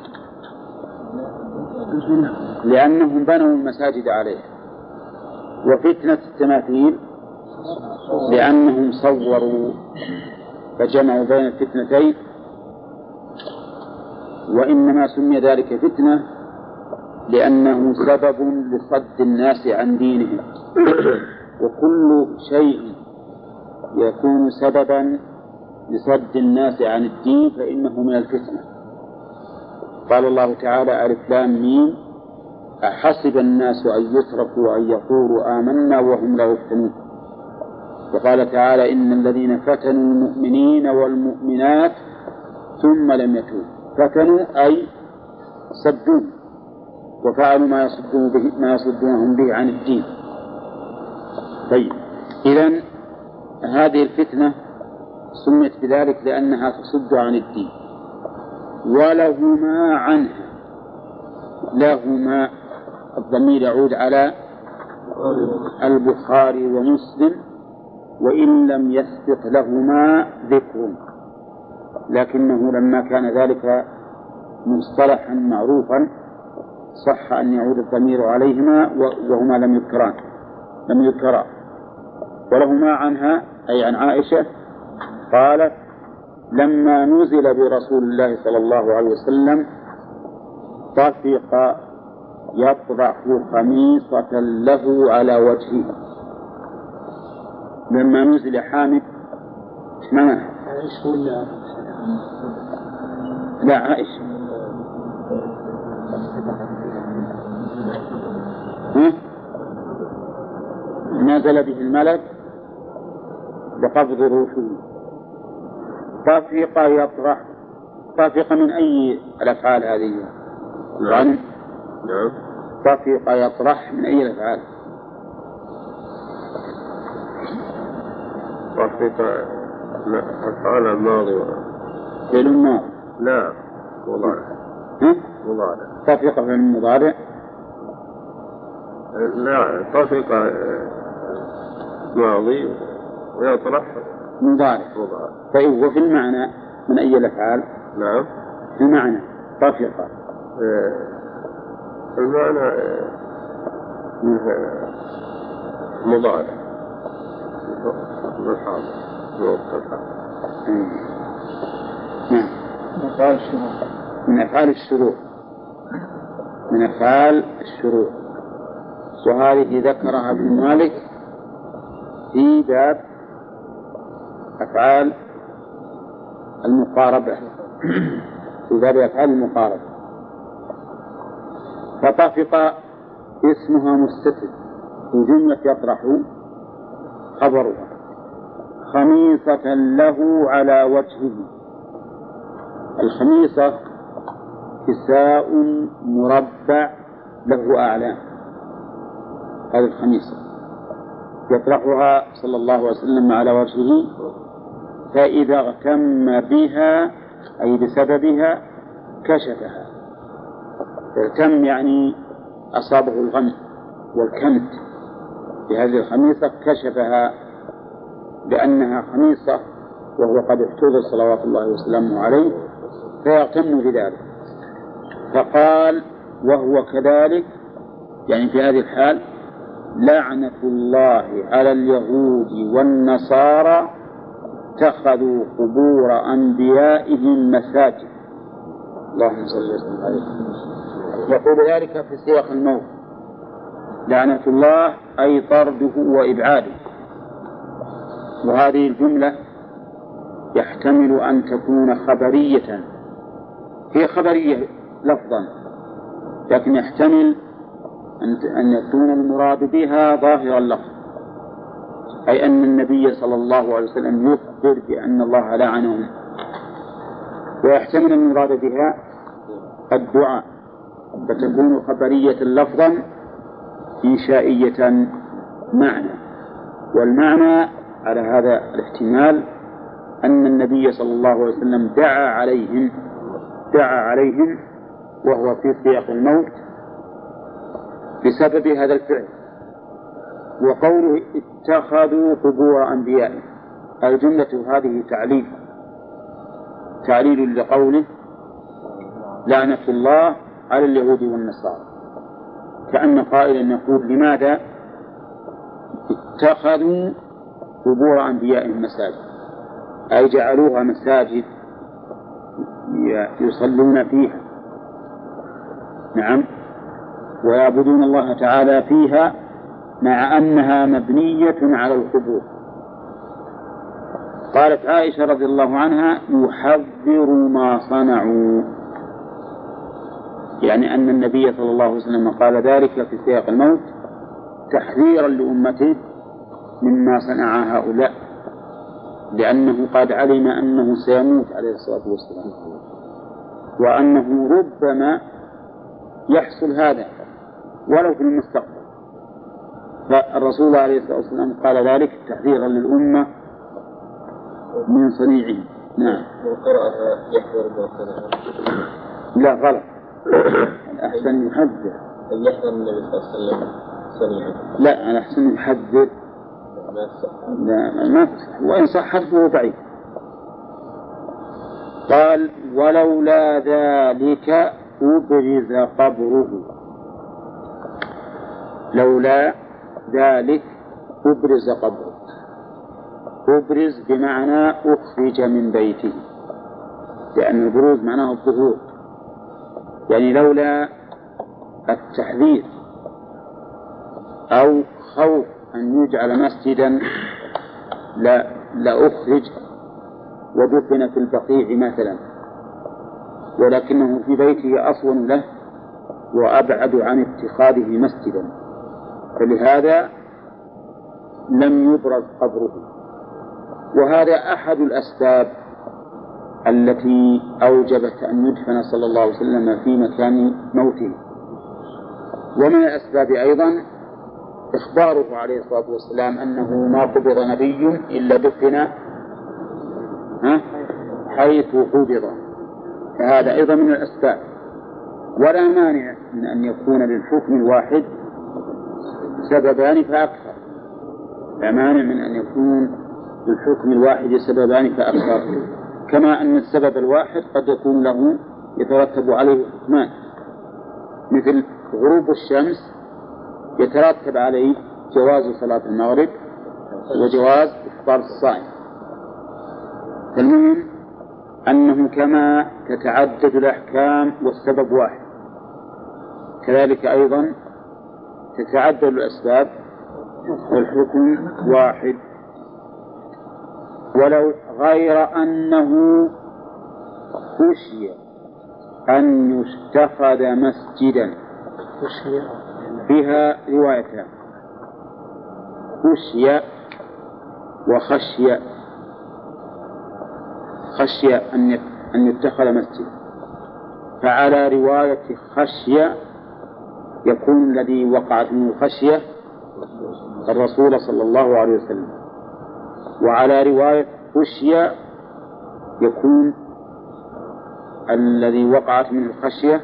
[SPEAKER 1] لأنهم بنوا المساجد عليها. وفتنة التماثيل لأنهم صوروا فجمعوا بين الفتنتين. وإنما سمي ذلك فتنة لأنه سبب لصد الناس عن دينهم. وكل شيء يكون سببا لصد الناس عن الدين فإنه من الفتنة. قال الله تعالى ألف لام ميم. أحسب الناس أن يتركوا أن يقولوا آمنا وهم لا يفتنون. وقال تعالى إن الذين فتنوا المؤمنين والمؤمنات ثم لم يتوبوا فتنوا أي صدوا وفعلوا ما يصدون به ما يصدونهم به عن الدين. طيب إذا هذه الفتنة سميت بذلك لأنها تصد عن الدين. ولهما عنها. لهما الضمير يعود على البخاري ومسلم وإن لم يسبق لهما ذكر. لكنه لما كان ذلك مصطلحا معروفا صح أن يعود الضمير عليهما وهما لم يذكران لم يذكرا. ولهما عنها أي عن عائشة قالت لما نزل برسول الله صلى الله عليه وسلم طفق يطرح خميصة له على وجهه لما نزل حامد إيش معناها؟ لا عائشة؟ نزل به الملك بقبض روحه طفق يطرح. طفق من أي الأفعال هذه؟
[SPEAKER 2] نعم. نعم.
[SPEAKER 1] طفق يطرح من أي الأفعال؟
[SPEAKER 2] طفق لا أفعال الماضي
[SPEAKER 1] فعل ماضي.
[SPEAKER 2] لا. مضارع؟ مضارع.
[SPEAKER 1] طفق فعل مضارع؟
[SPEAKER 2] لا. طفق ماضي. ويطرح
[SPEAKER 1] مضارع.
[SPEAKER 2] مضارع.
[SPEAKER 1] طيب وفي المعنى من أي الأفعال؟
[SPEAKER 2] نعم.
[SPEAKER 1] في المعنى طفق
[SPEAKER 2] آه، المعنى آه، مضارع. بالحاضر موقف
[SPEAKER 1] نعم.
[SPEAKER 5] مقال الشروط
[SPEAKER 1] من أفعال الشروع من أفعال الشروع وهذه ذكرها ابن مالك في باب أفعال المقاربة. في باب أفعال المقاربة. فطفق اسمها مستتر. وجملة يطرح خبرها. خميصة له على وجهه. الخميصة كساء مربع له أعلام هذه الخميصة. يطرحها صلى الله عليه وسلم على وجهه. فإذا اغتم بها أي بسببها كشفها. اغتم يعني أصابه الغم والكمت. بهذه الخميصة كشفها لأنها خميصة وهو قد احتوذ صلوات الله وسلامه عليه فيغتم بذلك. فقال وهو كذلك؟ يعني في هذه الحال لعنة الله على اليهود والنصارى اتخذوا قبور أنبيائهم مساجد. اللهم صل وسلم عليه يقول ذلك في سياق الموت. لعنة الله أي طرده وإبعاده. وهذه الجملة يحتمل أن تكون خبرية. هي خبرية لفظا لكن يحتمل أن يكون المراد بها ظاهر اللفظ. أي أن النبي صلى الله عليه وسلم يخبر بأن الله لعنهم ويحتمل المراد بها الدعاء فتكون خبرية لفظا إنشائية معنى. والمعنى على هذا الاحتمال أن النبي صلى الله عليه وسلم دعا عليهم دعا عليهم وهو في سياق الموت بسبب هذا الفعل. وقوله اتخذوا قبور أنبيائهم الجملة هذه تعليل. تعليل لقوله لعنة الله على اليهود والنصارى. كأن قائلا يقول لماذا اتخذوا قبور أنبيائهم مساجد أي جعلوها مساجد يصلون فيها. نعم. ويعبدون الله تعالى فيها مع أنها مبنية على القبور قالت عائشة رضي الله عنها يحذر ما صنعوا. يعني أن النبي صلى الله عليه وسلم قال ذلك في سياق الموت تحذيرا لأمته مما صنع هؤلاء لأنه قد علم أنه سيموت عليه الصلاة والسلام وأنه ربما يحصل هذا ولو في المستقبل. فالرسول عليه الصلاة والسلام قال ذلك تحذيرا للأمة من صنيعهم نعم.
[SPEAKER 3] وقرأها يحذر
[SPEAKER 1] لا غلط. الأحسن يحذر.
[SPEAKER 3] أن يحذر النبي صلى الله عليه وسلم صنيعه
[SPEAKER 1] لا الأحسن يحذر. لا ما تصح وإن صحت فهو ضعيف. قال ولولا ذلك أبرز قبره. لولا ذلك أبرز قبره. أبرز بمعنى أخرج من بيته. لأن البروز معناه الظهور. يعني لولا التحذير أو خوف أن يجعل مسجدا لا لأخرج ودفن في البقيع مثلا. ولكنه في بيته أصون له وأبعد عن اتخاذه مسجدا. فلهذا لم يبرز قبره. وهذا أحد الأسباب التي أوجبت أن يدفن صلى الله عليه وسلم في مكان موته. ومن الأسباب أيضا إخباره عليه الصلاة والسلام أنه ما قبض نبي إلا دفن حيث قبض. فهذا أيضا من الأسباب. ولا مانع من أن يكون للحكم الواحد سببان فأكثر. لا مانع من أن يكون للحكم الواحد سببان فأكثر. كما أن السبب الواحد قد يكون له يترتب عليه حكمان. مثل غروب الشمس يترتب عليه جواز صلاة المغرب وجواز إفطار الصائم. المهم أنه كما تتعدد الأحكام والسبب واحد. كذلك أيضا تتعدد الأسباب والحكم واحد. ولو غير أنه خشي أن يتخذ مسجدا. فيها روايتان خشي وخشي. خشي أن أن يتخذ مسجد فعلى رواية خشي يكون الذي وقعت منه خشية الرسول صلى الله عليه وسلم. وعلى رواية خشي يكون الذي وقعت منه الخشية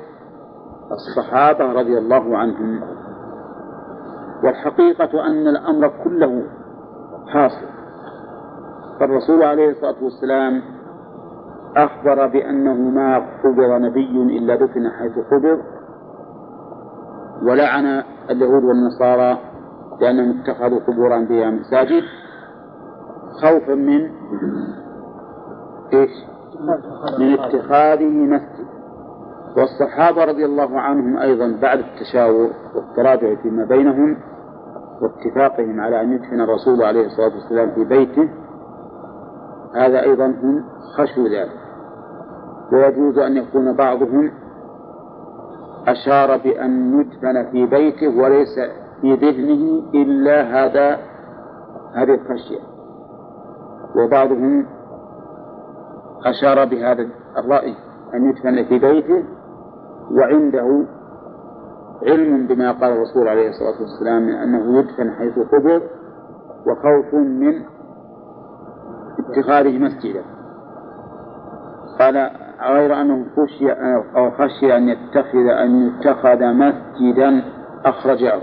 [SPEAKER 1] الصحابة رضي الله عنهم. والحقيقة أن الأمر كله حاصل. فالرسول عليه الصلاة والسلام أخبر بأنه ما قبض نبي إلا دفن حيث قبض ولعن اليهود والنصارى لأنهم اتخذوا قبور أنبياء مساجد. خوفا من إيش؟ من اتخاذه مسجد. والصحابة رضي الله عنهم أيضا بعد التشاور والتراجع فيما بينهم واتفاقهم على أن يدفن الرسول عليه الصلاة والسلام في بيته هذا أيضا هم خشوا ذلك. ويجوز أن يكون بعضهم أشار بأن يدفن في بيته وليس في ذهنه إلا هذا هذه الخشية. وبعضهم أشار بهذا الرأي أن يدفن في بيته وعنده علم بما قال الرسول عليه الصلاة والسلام من أنه يدفن حيث قبر وخوف من اتخاذه مسجدا. قال غير أنه خشي أو خشي أن يتخذ أن يتخذ مسجدا أخرجه.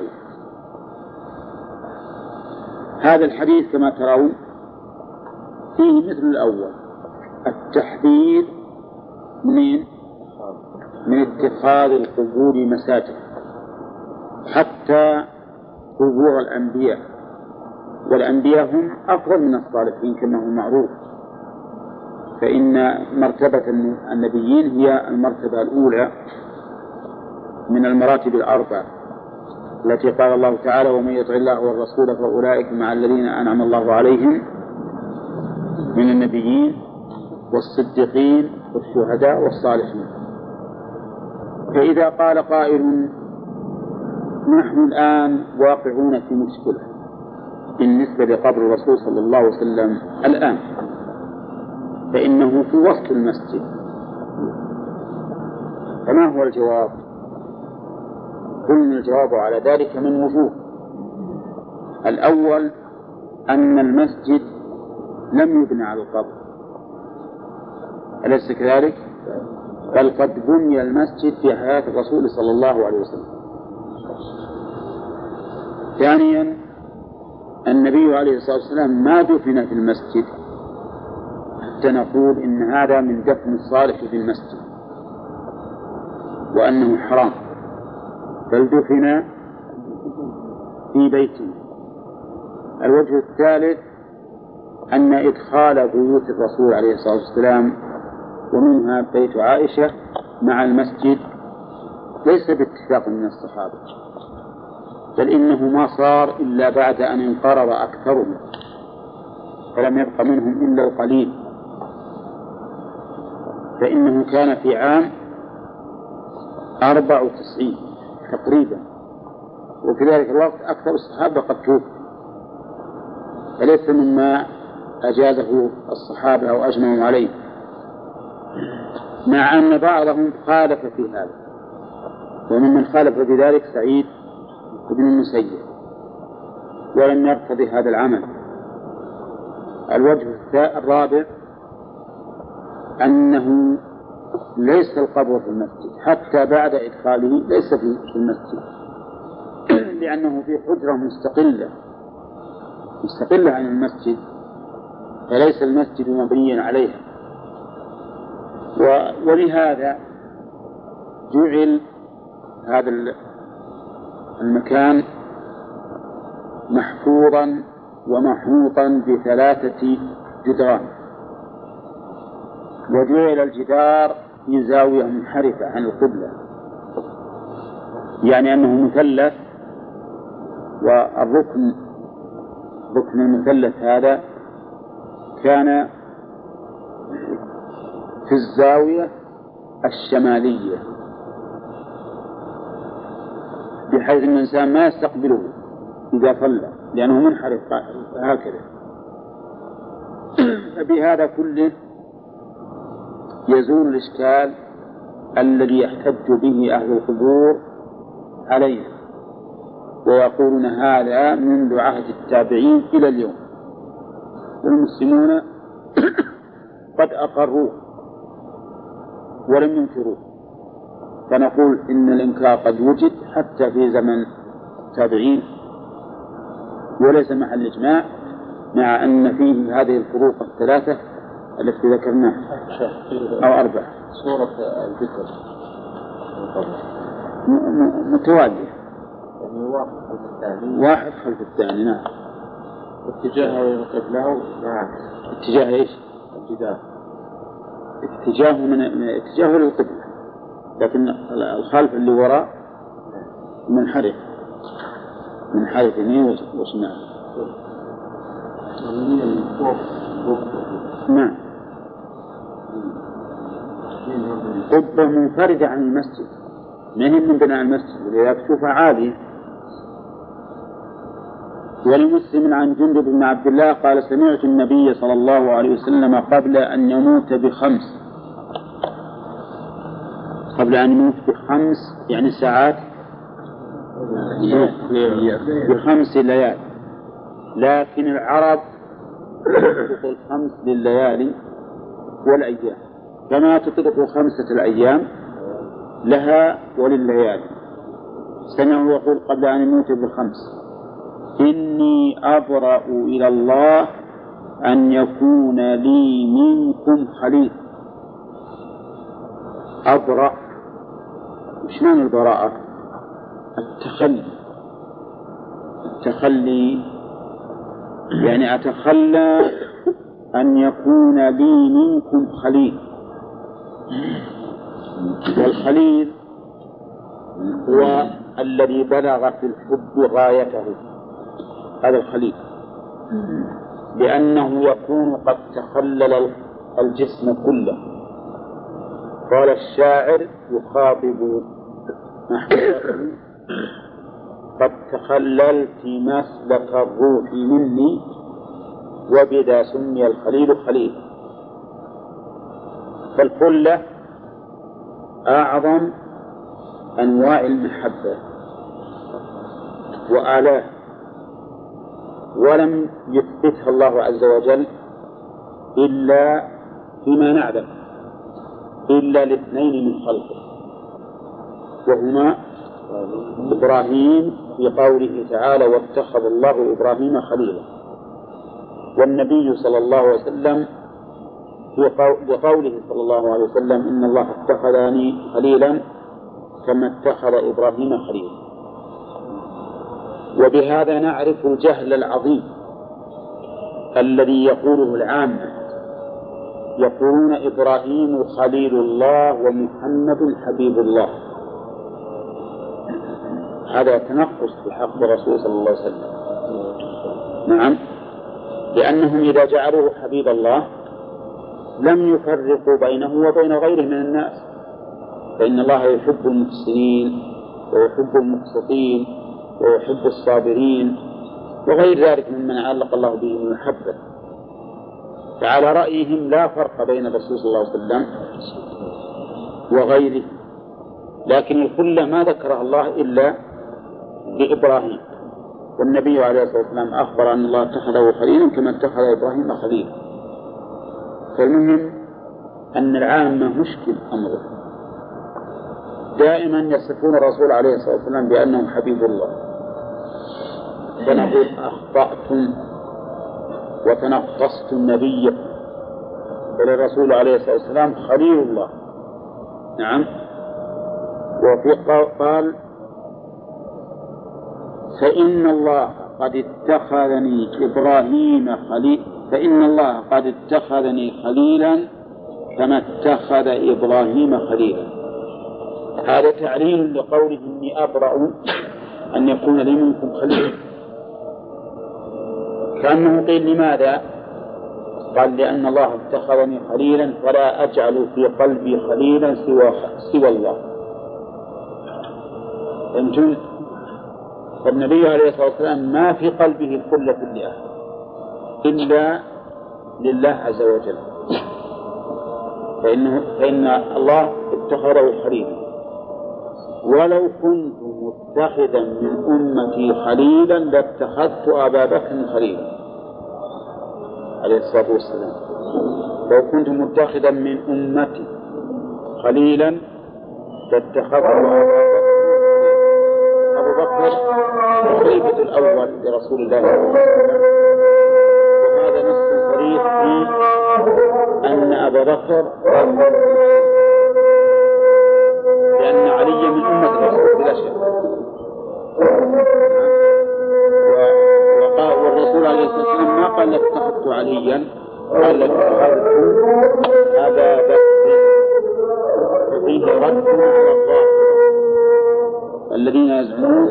[SPEAKER 1] هذا الحديث كما ترون فيه مثل الأول. التحذير من من اتخاذ القبور مساجد حتى قبور الأنبياء. والأنبياء هم أفضل من الصالحين كما هو معروف. فإن مرتبة النبيين هي المرتبة الأولى من المراتب الأربع التي قال الله تعالى ومن يطع الله والرسول فأولئك مع الذين أنعم الله عليهم من النبيين والصديقين والشهداء والصالحين. فإذا قال قائل نحن الآن واقعون في مشكلة بالنسبة لقبر الرسول صلى الله عليه وسلم الآن فإنه في وسط المسجد. فما هو الجواب؟ قلنا الجواب على ذلك من وجوه. الأول أن المسجد لم يبنى على القبر. أليس كذلك؟ بل قد بني المسجد في حياة الرسول صلى الله عليه وسلم. ثانيا النبي عليه الصلاة والسلام ما دفن في المسجد. حتى نقول إن هذا من دفن الصالح في المسجد وأنه حرام. بل دفن في بيته الوجه الثالث أن إدخال بيوت الرسول عليه الصلاة والسلام ومنها بيت عائشة مع المسجد ليس باتفاق من الصحابة بل إنه ما صار إلا بعد أن انقرض أكثرهم فلم يبق منهم إلا القليل. فإنه كان في عام أربع وتسعين تقريبا. وفي ذلك الوقت أكثر الصحابة قد توفوا فليس مما أجازه الصحابة أو أجمعوا عليه. مع أن بعضهم خالف في هذا. وممن خالف في ذلك سعيد بن المسيب. ولم يرتضي هذا العمل. الوجه الرابع أنه ليس القبر في المسجد حتى بعد إدخاله ليس في المسجد. لأنه في حجرة مستقلة مستقلة عن المسجد فليس المسجد مبنيا عليها. ولهذا جعل هذا المكان محفوظا ومحوطا بثلاثة جدران. وجعل الجدار في زاوية منحرفة عن القبلة. يعني أنه مثلث والركن ركن المثلث هذا كان في الزاوية الشمالية بحيث أن الإنسان ما يستقبله إذا صلى لأنه منحرف هكذا. فبهذا كله يزول الإشكال الذي يحتج به أهل القبور علينا ويقولون هذا منذ عهد التابعين إلى اليوم. والمسلمون قد أقروه ولم ينكروه. فنقول إن الإنكار قد وجد حتى في زمن التابعين. وليس محل إجماع مع أن فيه هذه الفروق الثلاثة التي ذكرناها. أو أربعة
[SPEAKER 5] سورة الذكر
[SPEAKER 1] متوالية
[SPEAKER 5] يعني واحد خلف الثاني.
[SPEAKER 1] واحد خلف الثاني نعم.
[SPEAKER 5] اتجاه القبلة نعم.
[SPEAKER 1] اتجاه إيش؟
[SPEAKER 5] الجدار.
[SPEAKER 1] اتجاهه من من اتجاهه للقبلة لكن الخلف اللي وراء منحرف. منحرف يمين وشمال نعم. قبة منفردة عن المسجد. ما هي من بناء المسجد؟ ولذلك تشوفها عالية ولمسلم عن جندب بن عبد الله قال سمعت النبي صلى الله عليه وسلم قبل أن يموت بخمس. قبل أن يموت بخمس يعني ساعات؟ بخمس ليال. لكن العرب تطلق الخمس لليالي والأيام. كما تطلق خمسة الأيام لها ولليالي. سمعه يقول قبل أن يموت بخمس إني أبرأ إلى الله أن يكون لي منكم خليل. أبرأ. وش معنى البراءة؟ التخلي. التخلي يعني أتخلى أن يكون لي منكم خليل. والخليل هو الذي بلغ في الحب غايته. هذا الخليل. لأنه يكون قد تخلل الجسم كله. قال الشاعر يخاطب قد تخللت مسلك الروح مني وبذا سمي الخليل خليل. فالخلة أعظم أنواع المحبة وآلاه ولم يثبتها الله عز وجل إلا فيما نعلم إلا لاثنين من خلقه وهما إبراهيم في قوله تعالى واتخذ الله إبراهيم خليلا. والنبي صلى الله عليه وسلم في قوله صلى الله عليه وسلم إن الله اتخذني خليلا كما اتخذ إبراهيم خليلا. وبهذا نعرف الجهل العظيم الذي يقوله العامة يقولون إبراهيم خليل الله ومحمد حبيب الله. هذا تنقص في حق الرسول صلى الله عليه وسلم. نعم. لأنهم إذا جعلوه حبيب الله لم يفرقوا بينه وبين غيره من الناس. فإن الله يحب المحسنين ويحب المقسطين ويحب الصابرين وغير ذلك ممن علق الله به من المحبة فعلى رأيهم لا فرق بين الرسول صلى الله عليه وسلم وغيره. لكن الخلة ما ذكرها الله إلا لإبراهيم. والنبي عليه الصلاة والسلام أخبر أن الله اتخذه خليلا كما اتخذ إبراهيم خليلا. فالمهم أن العامة مشكل أمره. دائما يصفون الرسول عليه الصلاة والسلام بأنه حبيب الله. فنقول أخطأتم وتنقصت النبي بل الرسول عليه الصلاة والسلام خليل الله. نعم. وفي قال فإن الله قد اتخذني إبراهيم خليل فإن الله قد اتخذني خليلا كما اتخذ إبراهيم خليلا هذا تعليل لقوله إني أبرأ أن يكون لي منكم خليل كأنه قيل لماذا؟ قال لأن الله اتخذني خليلا فلا أجعل في قلبي خليلا سوى سوى الله. فهمتم؟ فالنبي عليه الصلاة والسلام ما في قلبه خلة لأحد إلا لله عز وجل. فإنه فإن الله اتخذه خليلا ولو كنت متخذا من أمتي خليلا لاتخذت أبا بكر خليلا. عليه الصلاة والسلام. لو كنت متخذا من أمتي خليلا لاتخذت أبو بكر. الخليفة الأول لرسول الله. صلى الله عليه وسلم وهذا نص صريح في أن أبا بكر لأن علي من أمة الرسول بلا شك. وقال والرسول عليه الصلاة والسلام ما قال اتخذت عليا قال اتخذت أبا بكر. فيه رد على الظاهر الذين يزعمون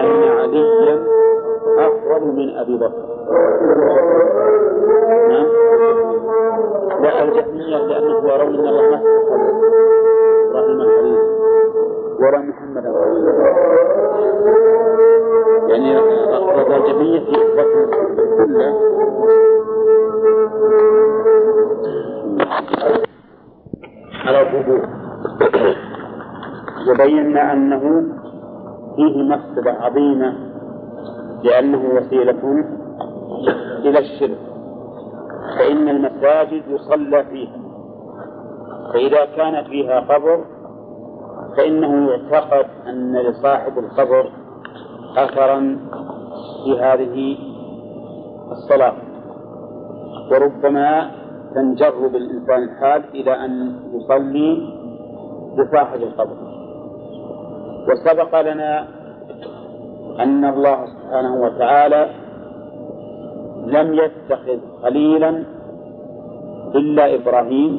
[SPEAKER 1] أن عليا أفضل من أبي بكر. لا الجهمية لأنه يرون أن الله ما إبراهيم الخليل ولا محمدا يعني رضا الجهمية في إثبات كله الظهور وبينا أنه فيه مفسدة عظيمة لأنه وسيلة إلى الشرك فإن المساجد يصلى فيها فإذا كان فيها قبر فإنه يعتقد أن لصاحب القبر أثرا في هذه الصلاة وربما تنجر بالإنسان الحال إلى أن يصلي لصاحب القبر. وسبق لنا أن الله سبحانه وتعالى لم يتخذ خليلا إلا إبراهيم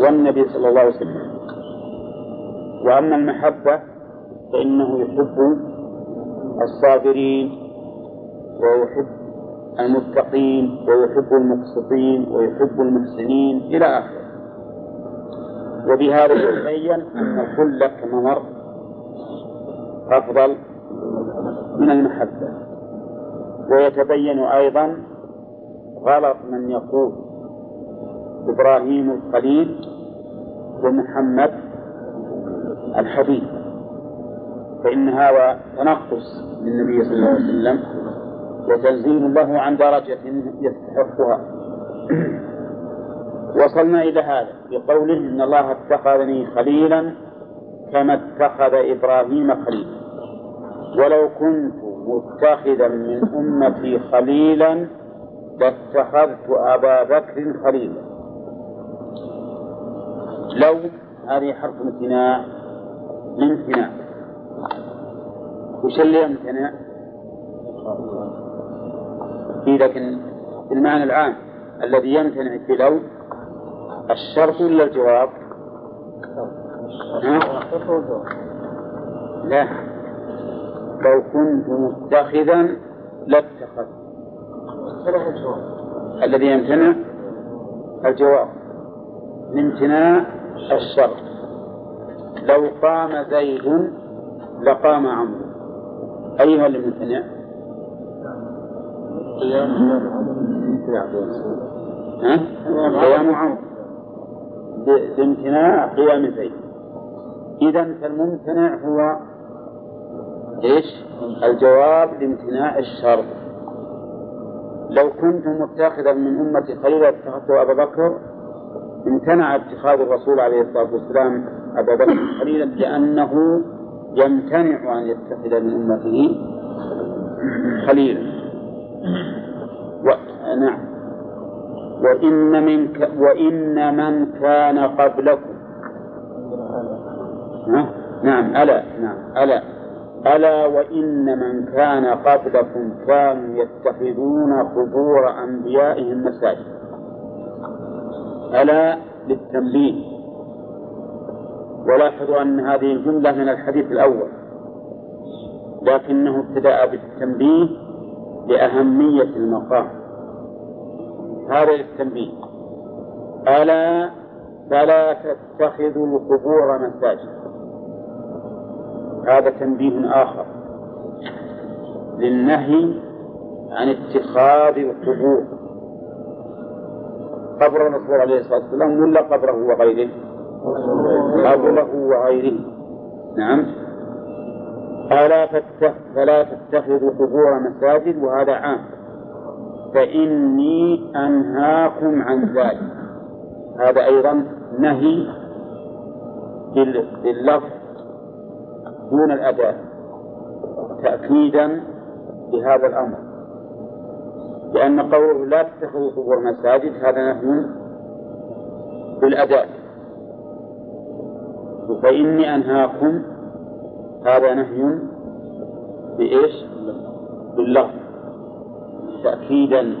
[SPEAKER 1] والنبي صلى الله عليه وسلم. وأما المحبة فإنه يحب الصابرين ويحب المتقين ويحب المقسطين ويحب المحسنين إلى آخره. وبهذا يتبين أن الخلة كما مر أفضل من المحبة. ويتبين أيضا غلط من يقول إبراهيم الخليل ومحمد الحبيب. فإن هذا تنقص للنبي صلى الله عليه وسلم وتنزيل له عن درجة يستحقها. وصلنا إلى هذا بقوله إن الله اتخذني خليلا كما اتخذ إبراهيم خليلا. ولو كنت متخذا من أمتي خليلا لاتخذت أبا بكر خليلا. لو هذه حرف امتناع لامتناع وش اللي يمتنع؟ في لكن في المعنى العام الذي يمتنع في لو الشرط ولا الجواب؟ ها؟ لا. لو كنت متخذا لاتخذت. الذي يمتنع الجواب. لامتناع الشرط. لو قام زيد لقام عمرو. أيها اللي ممتنع؟ ها؟ قيام عمرو بامتناع قيام زيد إذا فالممتنع هو إيش؟ الجواب لامتناع الشرط لو كنت متخذا من أمتي خليلا اتخذت أبا بكر امتنع اتخاذ الرسول عليه الصلاة والسلام أبا بكر خليلا لأنه يمتنع أن يتخذ من أمته خليلا و... نعم. وإن من ك... وإن من كان قبلكم؟ نعم ألا نعم ألا. ألا وإن من كان قبلكم كانوا يتخذون قبور أنبيائهم مساجد. ألا للتنبيه. ولاحظوا أن هذه الجملة من الحديث الأول لكنه ابتدأ بالتنبيه لأهمية المقام. هذا للتنبيه ألا فلا تتخذوا القبور مساجد. هذا تنبيه آخر. للنهي عن اتخاذ القبور. قبر الرسول عليه الصلاة والسلام ولا قبره وغيره؟ قبره وغيره. نعم. ألا فلا تتخذوا قبور مساجد وهذا عام. فإني أنهاكم عن ذلك. هذا أيضا نهي باللفظ دون الأداء تأكيدا لهذا الأمر. لأن قوله لا تتخذوا قبور مساجد هذا نهي بالأداء فإني أنهاكم هذا نهي بإيش؟ باللفظ تأكيدا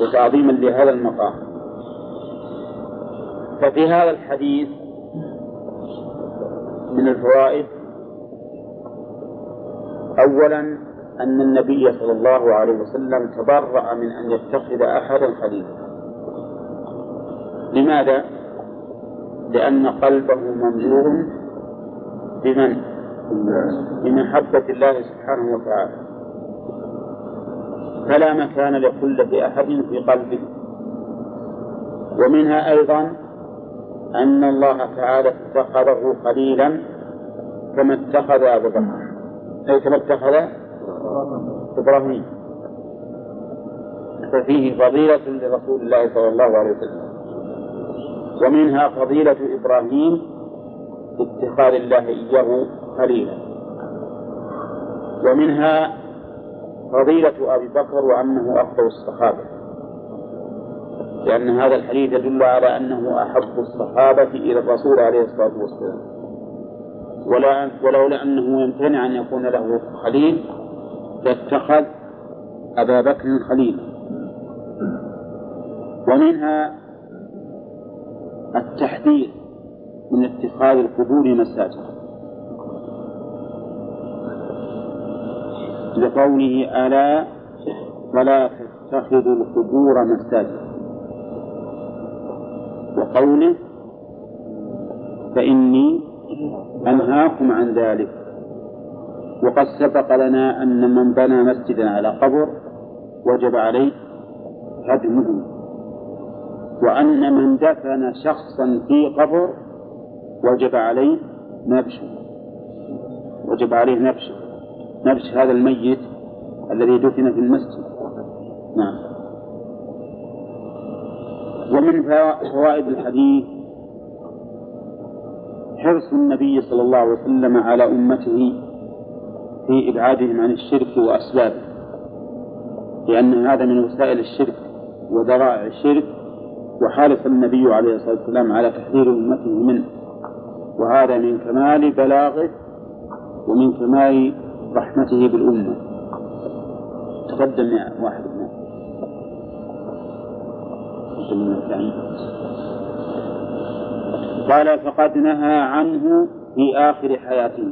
[SPEAKER 1] وتعظيما لهذا المقام ففي هذا الحديث من الفوائد أولا أن النبي صلى الله عليه وسلم تبرأ من أن يتخذ أحدا خليلا لماذا؟ لأن قلبه مملوء بمن؟ بمحبة الله سبحانه وتعالى فلا مكان لكل أحد في قلبه. ومنها أيضا أن الله تعالى اتخذه خليلا كما اتخذ أبو بكر. أي كما اتخذ إبراهيم. ففيه فضيلة لرسول الله صلى الله عليه وسلم. ومنها فضيلة إبراهيم اتخاذ الله إياه خليلا ومنها فضيلة أبي بكر وأنه أفضل الصحابة. لأن هذا الحديث يدل على أنه أحب الصحابة إلى الرسول عليه الصلاة والسلام. ولا ولولا أنه يمتنع أن يكون له خليل لاتخذ أبا بكر خليلا. ومنها التحذير من اتخاذ القبور مساجد. لقوله ألا فلا تتخذوا القبور مساجد. وقوله فإني أنهاكم عن ذلك. وقد سبق لنا أن من بنى مسجدا على قبر وجب عليه هدمه. وأن من دفن شخصا في قبر وجب عليه نبشه. وجب عليه نبشه. نبش هذا الميت الذي دفن في المسجد. نعم. ومن فوائد الحديث حرص النبي صلى الله عليه وسلم على أمته في إبعادهم عن الشرك وأسبابه لأن هذا من وسائل الشرك وذرائع الشرك وحرص النبي عليه الصلاة والسلام على تحذير أمته منه. وهذا من كمال بلاغه ومن كمال رحمته بالأمة. تقدم يا واحد منه قال فقد نهى عنه في آخر حياته.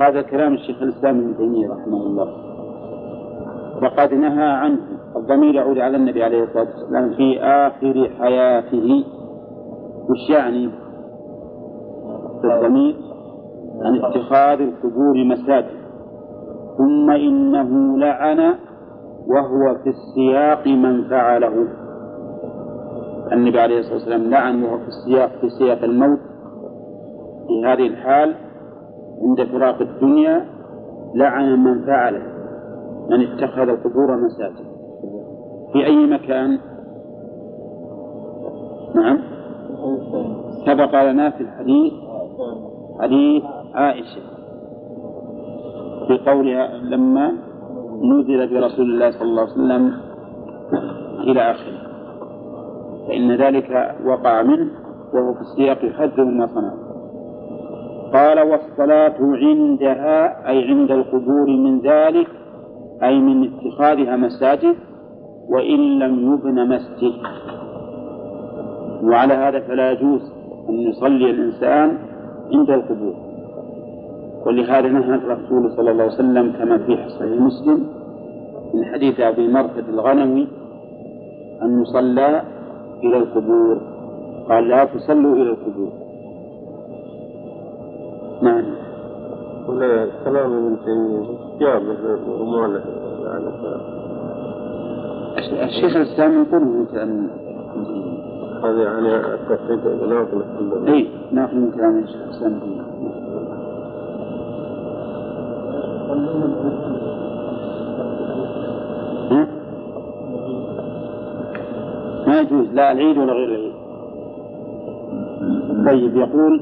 [SPEAKER 1] هذا كلام الشيخ الإسلام ابن تيمية رحمه الله. فقد نهى عنه. الضمير يعود على النبي عليه الصلاة والسلام في آخر حياته. وش يعني؟ الضمير عن اتخاذ القبور مساجد. ثم إنه لعن وهو في السياق من فعله. النبي عليه الصلاة والسلام لعن وهو في السياق في سياق الموت. في هذه الحال عند فراق الدنيا لعن من فعله من اتخذ القبور مساجد. في أي مكان؟ نعم. سبق لنا في الحديث حديث عائشة. في قولها لما نزل برسول الله صلى الله عليه وسلم إلى آخره. فإن ذلك وقع منه وهو في السياق يحذر ما صنع قال والصلاة عندها أي عند القبور من ذلك أي من اتخاذها مساجد وإن لم يبن مسجد. وعلى هذا فلا يجوز أن يصلي الإنسان عند القبور. ولهذا نهى الرسول صلى الله عليه وسلم كما في صحيح مسلم من حديث أبي مرثد الغنوي أن يصلى إلى القبور. قال لا تصلوا إلى القبور. نعم.
[SPEAKER 2] ولا كلام ابن تيمية. جاب ومؤلف على
[SPEAKER 1] الشيخ الإسلام يقول كلام
[SPEAKER 2] هذا يعني ناقل
[SPEAKER 1] اي ناقل من كلام الشيخ الإسلام. ما يجوز لا العيد ولا غير العيد. طيب يقول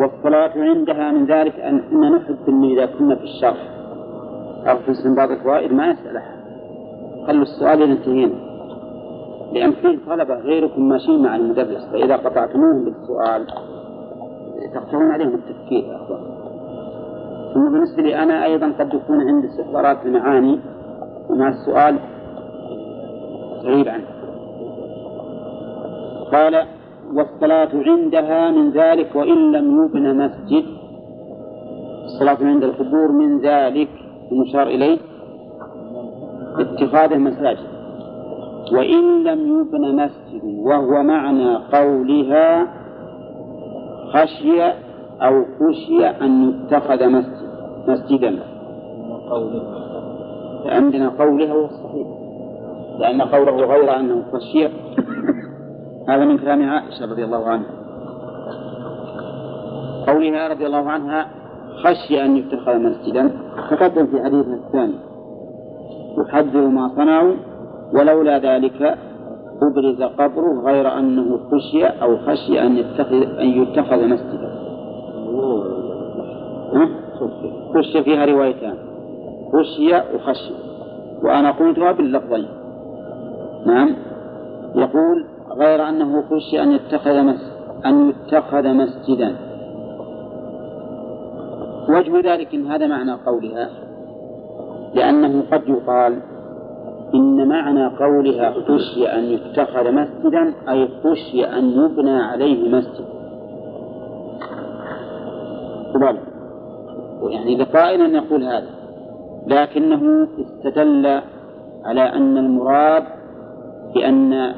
[SPEAKER 1] والصلاة عندها من ذلك أن نحب أن إذا كنا في الشرح أو في استنباط الفوائد ما يسأل أحد خلوا السؤال إذا انتهينا. لأن فيه طلبة غيركم ماشيين مع المدرس فإذا قطعتموهم بالسؤال تقطعون عليهم التفكير. ثم بالنسبة لي أنا أيضا قد يكون عندي استحضارات المعاني ومع السؤال تعيب عنه قال والصلاة عندها من ذلك وإن لم يبن مسجد. الصلاة عند القبور من ذلك المشار إليه اتخاذ مساجد وإن لم يبن مسجد وهو معنى قولها خشي أو خشي أن يتخذ مسجد. مسجدا. عندنا قولها هو الصحيح. لأن قوله غير أنه خشي هذا من كلام عائشة رضي الله عنها. قولها رضي الله عنها خشي أن يتخذ مسجدا. تقدم في حديثها الثاني. يحذر ما صنعوا ولولا ذلك أبرز قبره غير أنه خشي أو خشي أن يتخذ أن يتخذ مسجدا. خشي فيها روايتان. خشي وخشي وأنا قلتها باللفظين. نعم. يقول غير أنه خشي أن يتخذ مس أن يتخذ مسجدا. وجه ذلك إن هذا معنى قولها. لأنه قد يقال إن معنى قولها خشي أن يتخذ مسجدا أي خشي أن يبنى عليه مسجد. قبل يعني لقائل يقول هذا. لكنه استدل على أن المراد بأن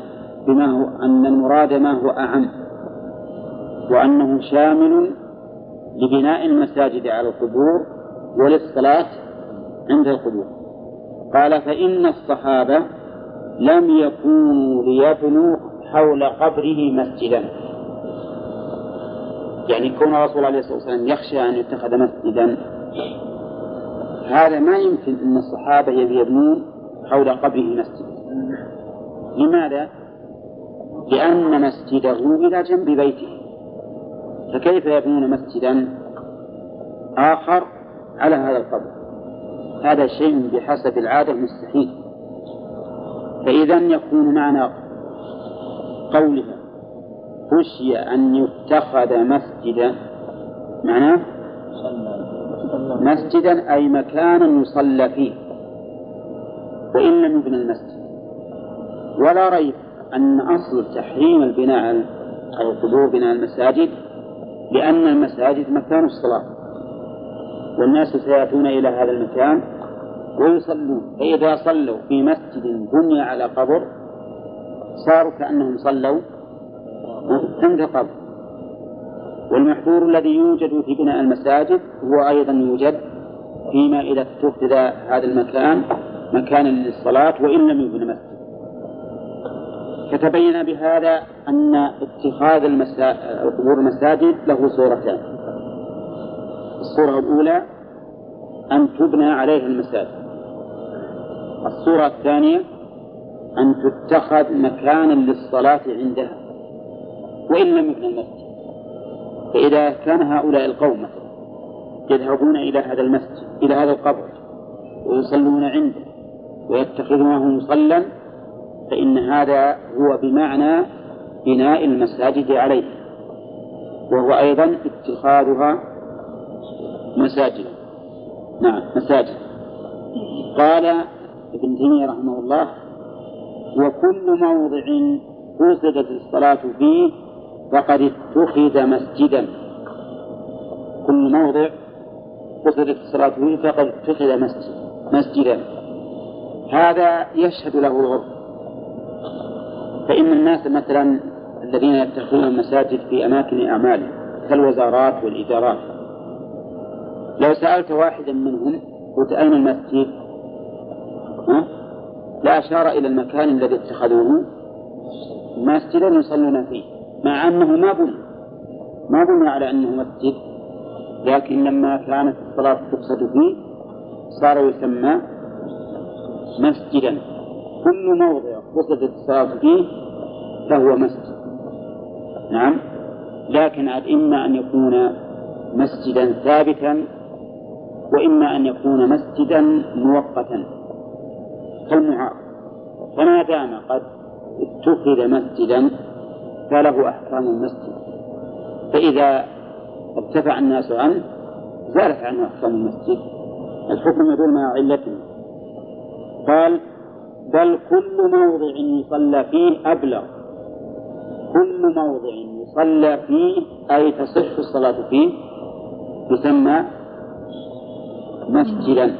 [SPEAKER 1] بما هو أن المراد ما هو أعم وأنه شامل لبناء المساجد على القبور وللصلاة عند القبور. قال فإن الصحابة لم يكونوا ليبنوا حول قبره مسجدا. يعني كون الرسول عليه الصلاة والسلام يخشى أن يتخذ مسجدا هذا ما يمكن أن الصحابة يبنون حول قبره مسجدا. لماذا؟ لأن مسجده إلى جنب بيته. فكيف يبنون مسجدا؟ آخر على هذا القبر. هذا شيء بحسب العادة مستحيل فإذا يكون معنى قولها خشي أن يتخذ مسجدا. معناه مسجدا أي مكانا يصلى فيه. وإن لم يبنى المسجد. ولا ريب أن أصل تحريم البناء على القبور بناء المساجد لأن المساجد مكان الصلاة. والناس سيأتون إلى هذا المكان ويصلون. فإذا صلوا في مسجد بني على قبر صاروا كأنهم صلوا عند قبر والمحظور الذي يوجد في بناء المساجد هو أيضا يوجد فيما إذا اتخذ هذا المكان مكانا للصلاة وإن لم يبن مسجد فتبين بهذا أن اتخاذ المسا... القبور مساجد له صورتان. الصورة الأولى أن تبنى عليها المساجد. الصورة الثانية أن تتخذ مكانا للصلاة عندها. وإن لم يكن المسجد. فإذا كان هؤلاء القوم يذهبون إلى هذا المسجد إلى هذا القبر ويصلون عنده ويتخذونه مصلى فإن هذا هو بمعنى بناء المساجد عليه. وهو أيضا اتخاذها مساجد. نعم مساجد. قال ابن تيمية رحمه الله وكل موضع قصدت الصلاة فيه فقد اتخذ مسجدا. كل موضع قصدت الصلاة فيه فقد اتخذ مسجد مسجدا. هذا يشهد له العرف فإن الناس مثلا الذين يتخذون المساجد في أماكن أعمالهم كالوزارات والإدارات لو سألت واحدا منهم قلت أين المسجد؟ ها؟ لا أشار إلى المكان الذي اتخذوه. مسجدا يصلون فيه. مع أنه ما بني ما بني على أنه مسجد. لكن لما كانت الصلاة تقصد فيه صار يسمى مسجدا. كل موضع قصدت الصلاة فيه فهو مسجد. نعم. لكن إما أن يكون مسجدا ثابتا وإما أن يكون مسجدا مؤقتا. كالمعار فما دام قد اتخذ مسجدا فله أحكام المسجد. فإذا ارتفع الناس عنه زالت عنه أحكام المسجد. الحكم يدور مع علته قال بل كل موضع يصلى فيه أبلغ. كل موضع يصلى فيه أي تصح الصلاة فيه يسمى مسجدا.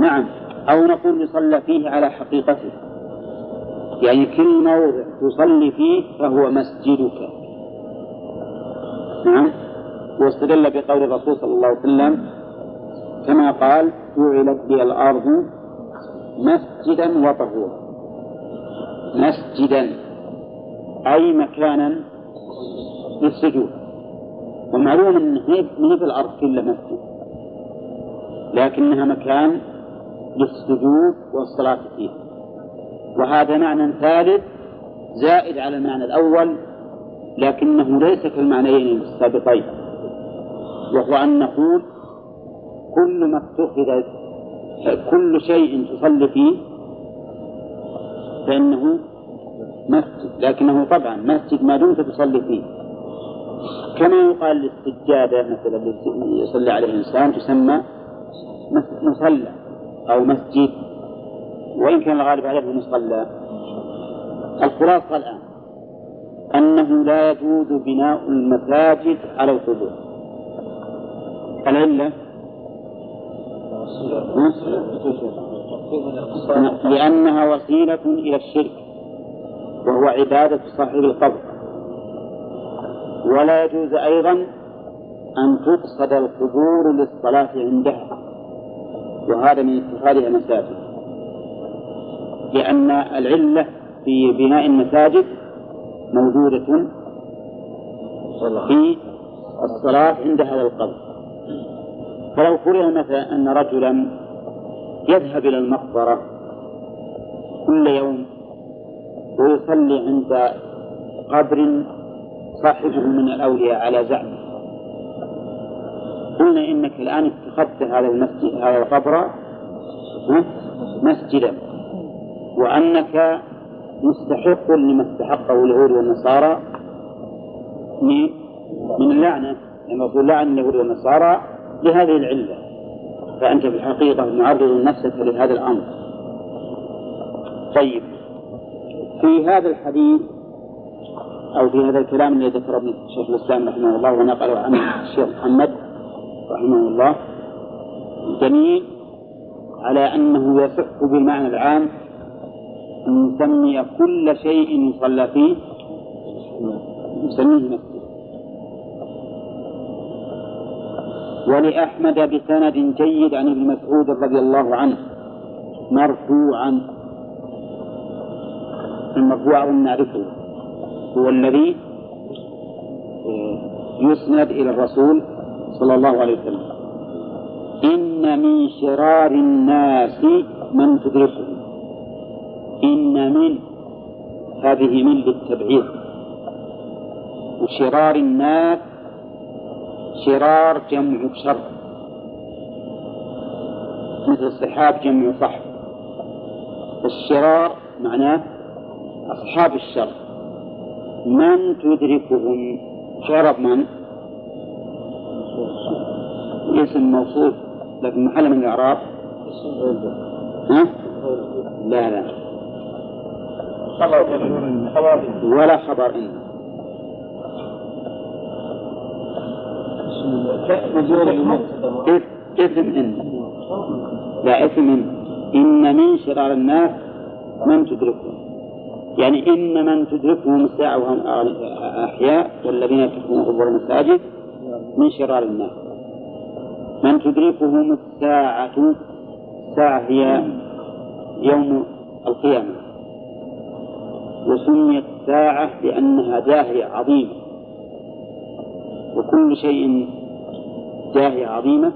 [SPEAKER 1] نعم. أو نقول يصلى فيه على حقيقته. يعني كل موضع تصلي فيه فهو مسجدك. نعم. واستدل بقول الرسول صلى الله عليه وسلم كما قال جعلت لي الأرض مسجدا وطهورا. مسجدا. أي مكانا للسجود ومعلوم أن من في الأرض كلها مسجد. لكنها مكان للسجود والصلاة فيه. وهذا معنى ثالث زائد على المعنى الأول لكنه ليس كالمعنيين السابقين وهو أن نقول كل ما اتخذ كل شيء تصلي فيه فإنه مسجد لكنه طبعا مسجد ما دمت تصلي فيه. كما يقال للسجادة مثلا اللي يصلي عليه الإنسان تسمى مصلى أو مسجد. وإن كان الغالب عليه مصلى الخلاصة الآن أنه لا يجوز بناء المساجد على القبور العلة؟ لأنها وسيلة إلى الشرك وهو عبادة صاحب القبر. ولا يجوز أيضا أن تقصد القبور للصلاة عندها وهذا من اتخاذها مساجد. لأن العلة في بناء المساجد موجودة في الصلاة عند هذا القبر. فلو فرض مثلا أن رجلا يذهب إلى المقبرة كل يوم ويصلي عند قبر صاحبه من الأولياء على زعمه قلنا إنك الآن اتخذت هذا المسجد هذا القبر مسجدا. وأنك مستحق لما استحقه اليهود والنصارى من اللعنة لأن الرسول لعن اليهود والنصارى لهذه العلة. فأنت في الحقيقة معرض نفسك لهذا الأمر. طيب في هذا الحديث أو في هذا الكلام الذي ذكره ابن شيخ الإسلام رحمه الله ونقله عنه الشيخ محمد رحمه الله دليل على أنه يصح بالمعنى العام أن نسمي كل شيء يصلى فيه نسميه مسجد. ولأحمد بسند جيد عن ابن مسعود رضي الله عنه مرفوعا. المرفوع نعرفه هو الذي يسند إلى الرسول صلى الله عليه وسلم. إن من شرار الناس من تدركه إن من؟ هذه من للتبعيض. وشرار الناس شرار جمع شر. مثل الصحاب جمع صحب الشرار معناه أصحاب الشر. من تدركهم؟ شرب من؟ اسم موصوف لكن محل من الإعراب؟ ها؟ لا لا. ولا خبر. اسم إن لا اسم إن إن من شرار الناس من تدركهم. يعني إن من تدركهم الساعة وهم أحياء والذين يتخذون قبور المساجد من شرار الناس. من تدركهم الساعة الساعة هي يوم القيامة. وسميت ساعة لأنها داهية عظيمة. وكل شيء داهية عظيمة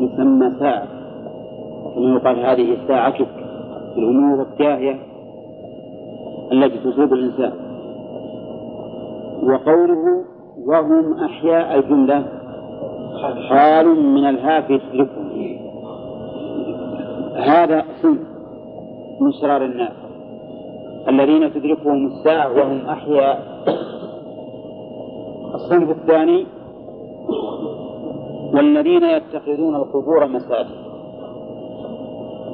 [SPEAKER 1] يسمى ساعة. كما يقال هذه ساعتك في الأمور الداهية التي تصيب الإنسان. وقوله وهم أحياء الجملة حال من الهاف يتركهم هذا صنف من شرار الناس الذين تدركهم الساعة وهم أحياء. الصنف الثاني والذين يتخذون القبور مساجد.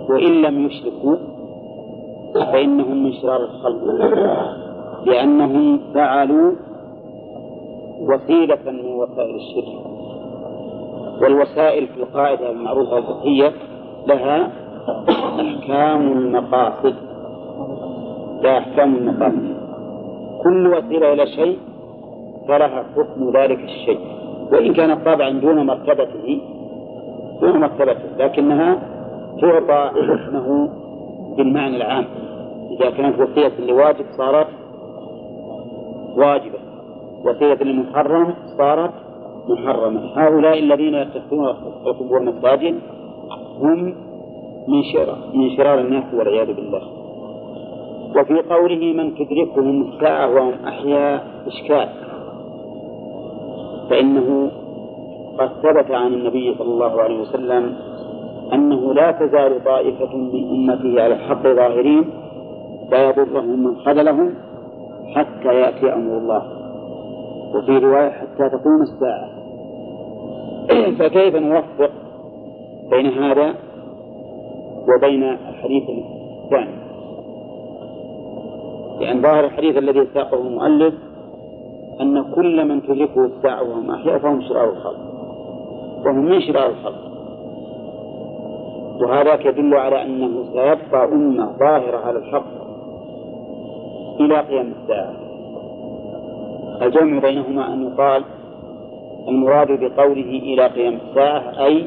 [SPEAKER 1] وإن لم يشركوا فإنهم من شرار الخلق. لأنهم فعلوا وسيلة من وسائل الشرك. والوسائل في القاعدة المعروفة الفقهية لها أحكام المقاصد. أحكام المقاصد كل وسيلة إلى شيء فلها حكم ذلك الشيء. وإن كانت طبعا دون مرتبته دون مرتبته لكنها تعطى حكمه بالمعنى العام. إذا كانت وصية لواجب صارت واجبة. وصية للمحرم صارت محرمة. هؤلاء الذين يتخذون القبور مساجد هم من شرار من شرار الناس والعياذ بالله. وفي قوله من تدركهم الساعة وهم أحياء إشكال. فإنه قد ثبت عن النبي صلى الله عليه وسلم أنه لا تزال طائفة من أمته على الحق ظاهرين لا يضرهم من خذلهم حتى يأتي أمر الله. وفي رواية حتى تقوم الساعة. فكيف نوفق بين هذا وبين الحديث الثاني؟ لأن ظاهر الحديث الذي ساقه المؤلف أن كل من تدركه الساعة وهم أحياء فهم شرار الخلق. وهم من شرار الخلق. وهذا يدل على أنه سيبقى أمة ظاهرة على الحق إلى قيام الساعة. الجمع بينهما أن يقال المراد بقوله إلى قيام الساعة أي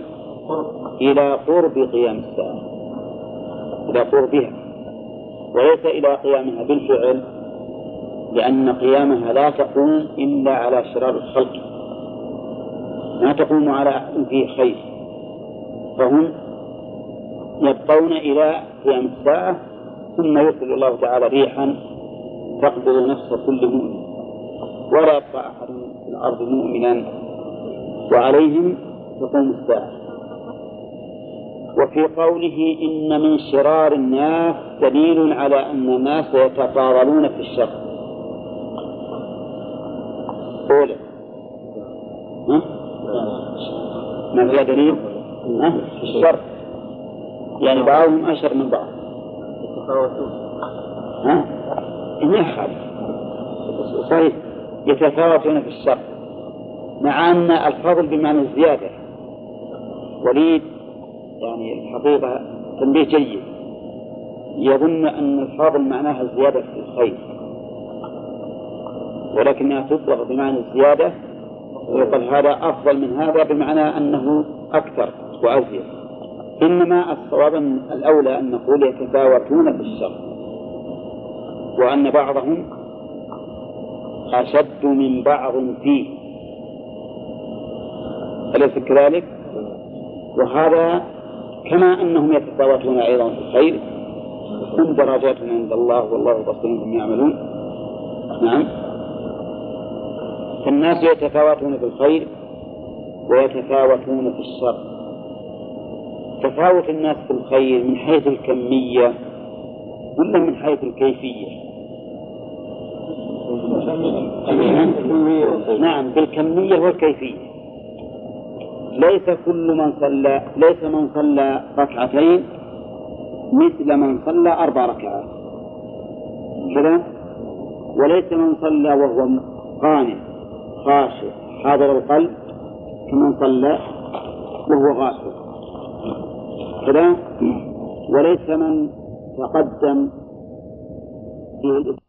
[SPEAKER 1] إلى قرب قيام الساعة. إلى قربها. وليس إلى قيامها بالفعل لأن قيامها لا تقوم إلا على شرار الخلق. ما تقوم على أحد فيه خير. فهم يبقون إلى قيام الساعة ثم يرسل الله تعالى ريحا تقبض نفس كل مؤمن. ولا يبقى أحد في الأرض مؤمنا وعليهم تقوم الساعة. وفي قوله إن من شرار الناس دليل على أن الناس يتفاضلون في الشر. أولا ما فيها دليل؟ ها؟ في الشر. يعني بعضهم أشر من بعض. ها؟ ما صحيح. يتفاوتون في الشر. مع أن الفضل بمعنى الزيادة. وليد يعني الحقيقة تنبيه جيد. يظن أن الفاضل معناها الزيادة في الخير. ولكنها تطلق بمعنى الزيادة ويقال هذا أفضل من هذا بمعنى أنه أكثر وأزيد. إنما الصواب الأولى أن نقول يتفاوتون في الشر وأن بعضهم أشد من بعض فيه. أليس كذلك؟ وهذا كما أنهم يتفاوتون أيضا في الخير. هم درجات عند الله والله بصير بما يعملون. نعم. فالناس يتفاوتون في الخير ويتفاوتون في الشر. تفاوت الناس في الخير من حيث الكمية ولا من حيث الكيفية؟ نعم بالكمية والكيفية. ليس كل من صلى ليس من صلى ركعتين مثل من صلى أربع ركعات. كذا؟ وليس من صلى وهو قانع خاشع حاضر القلب كمن صلى وهو غافل كذا؟ وليس من تقدم فيه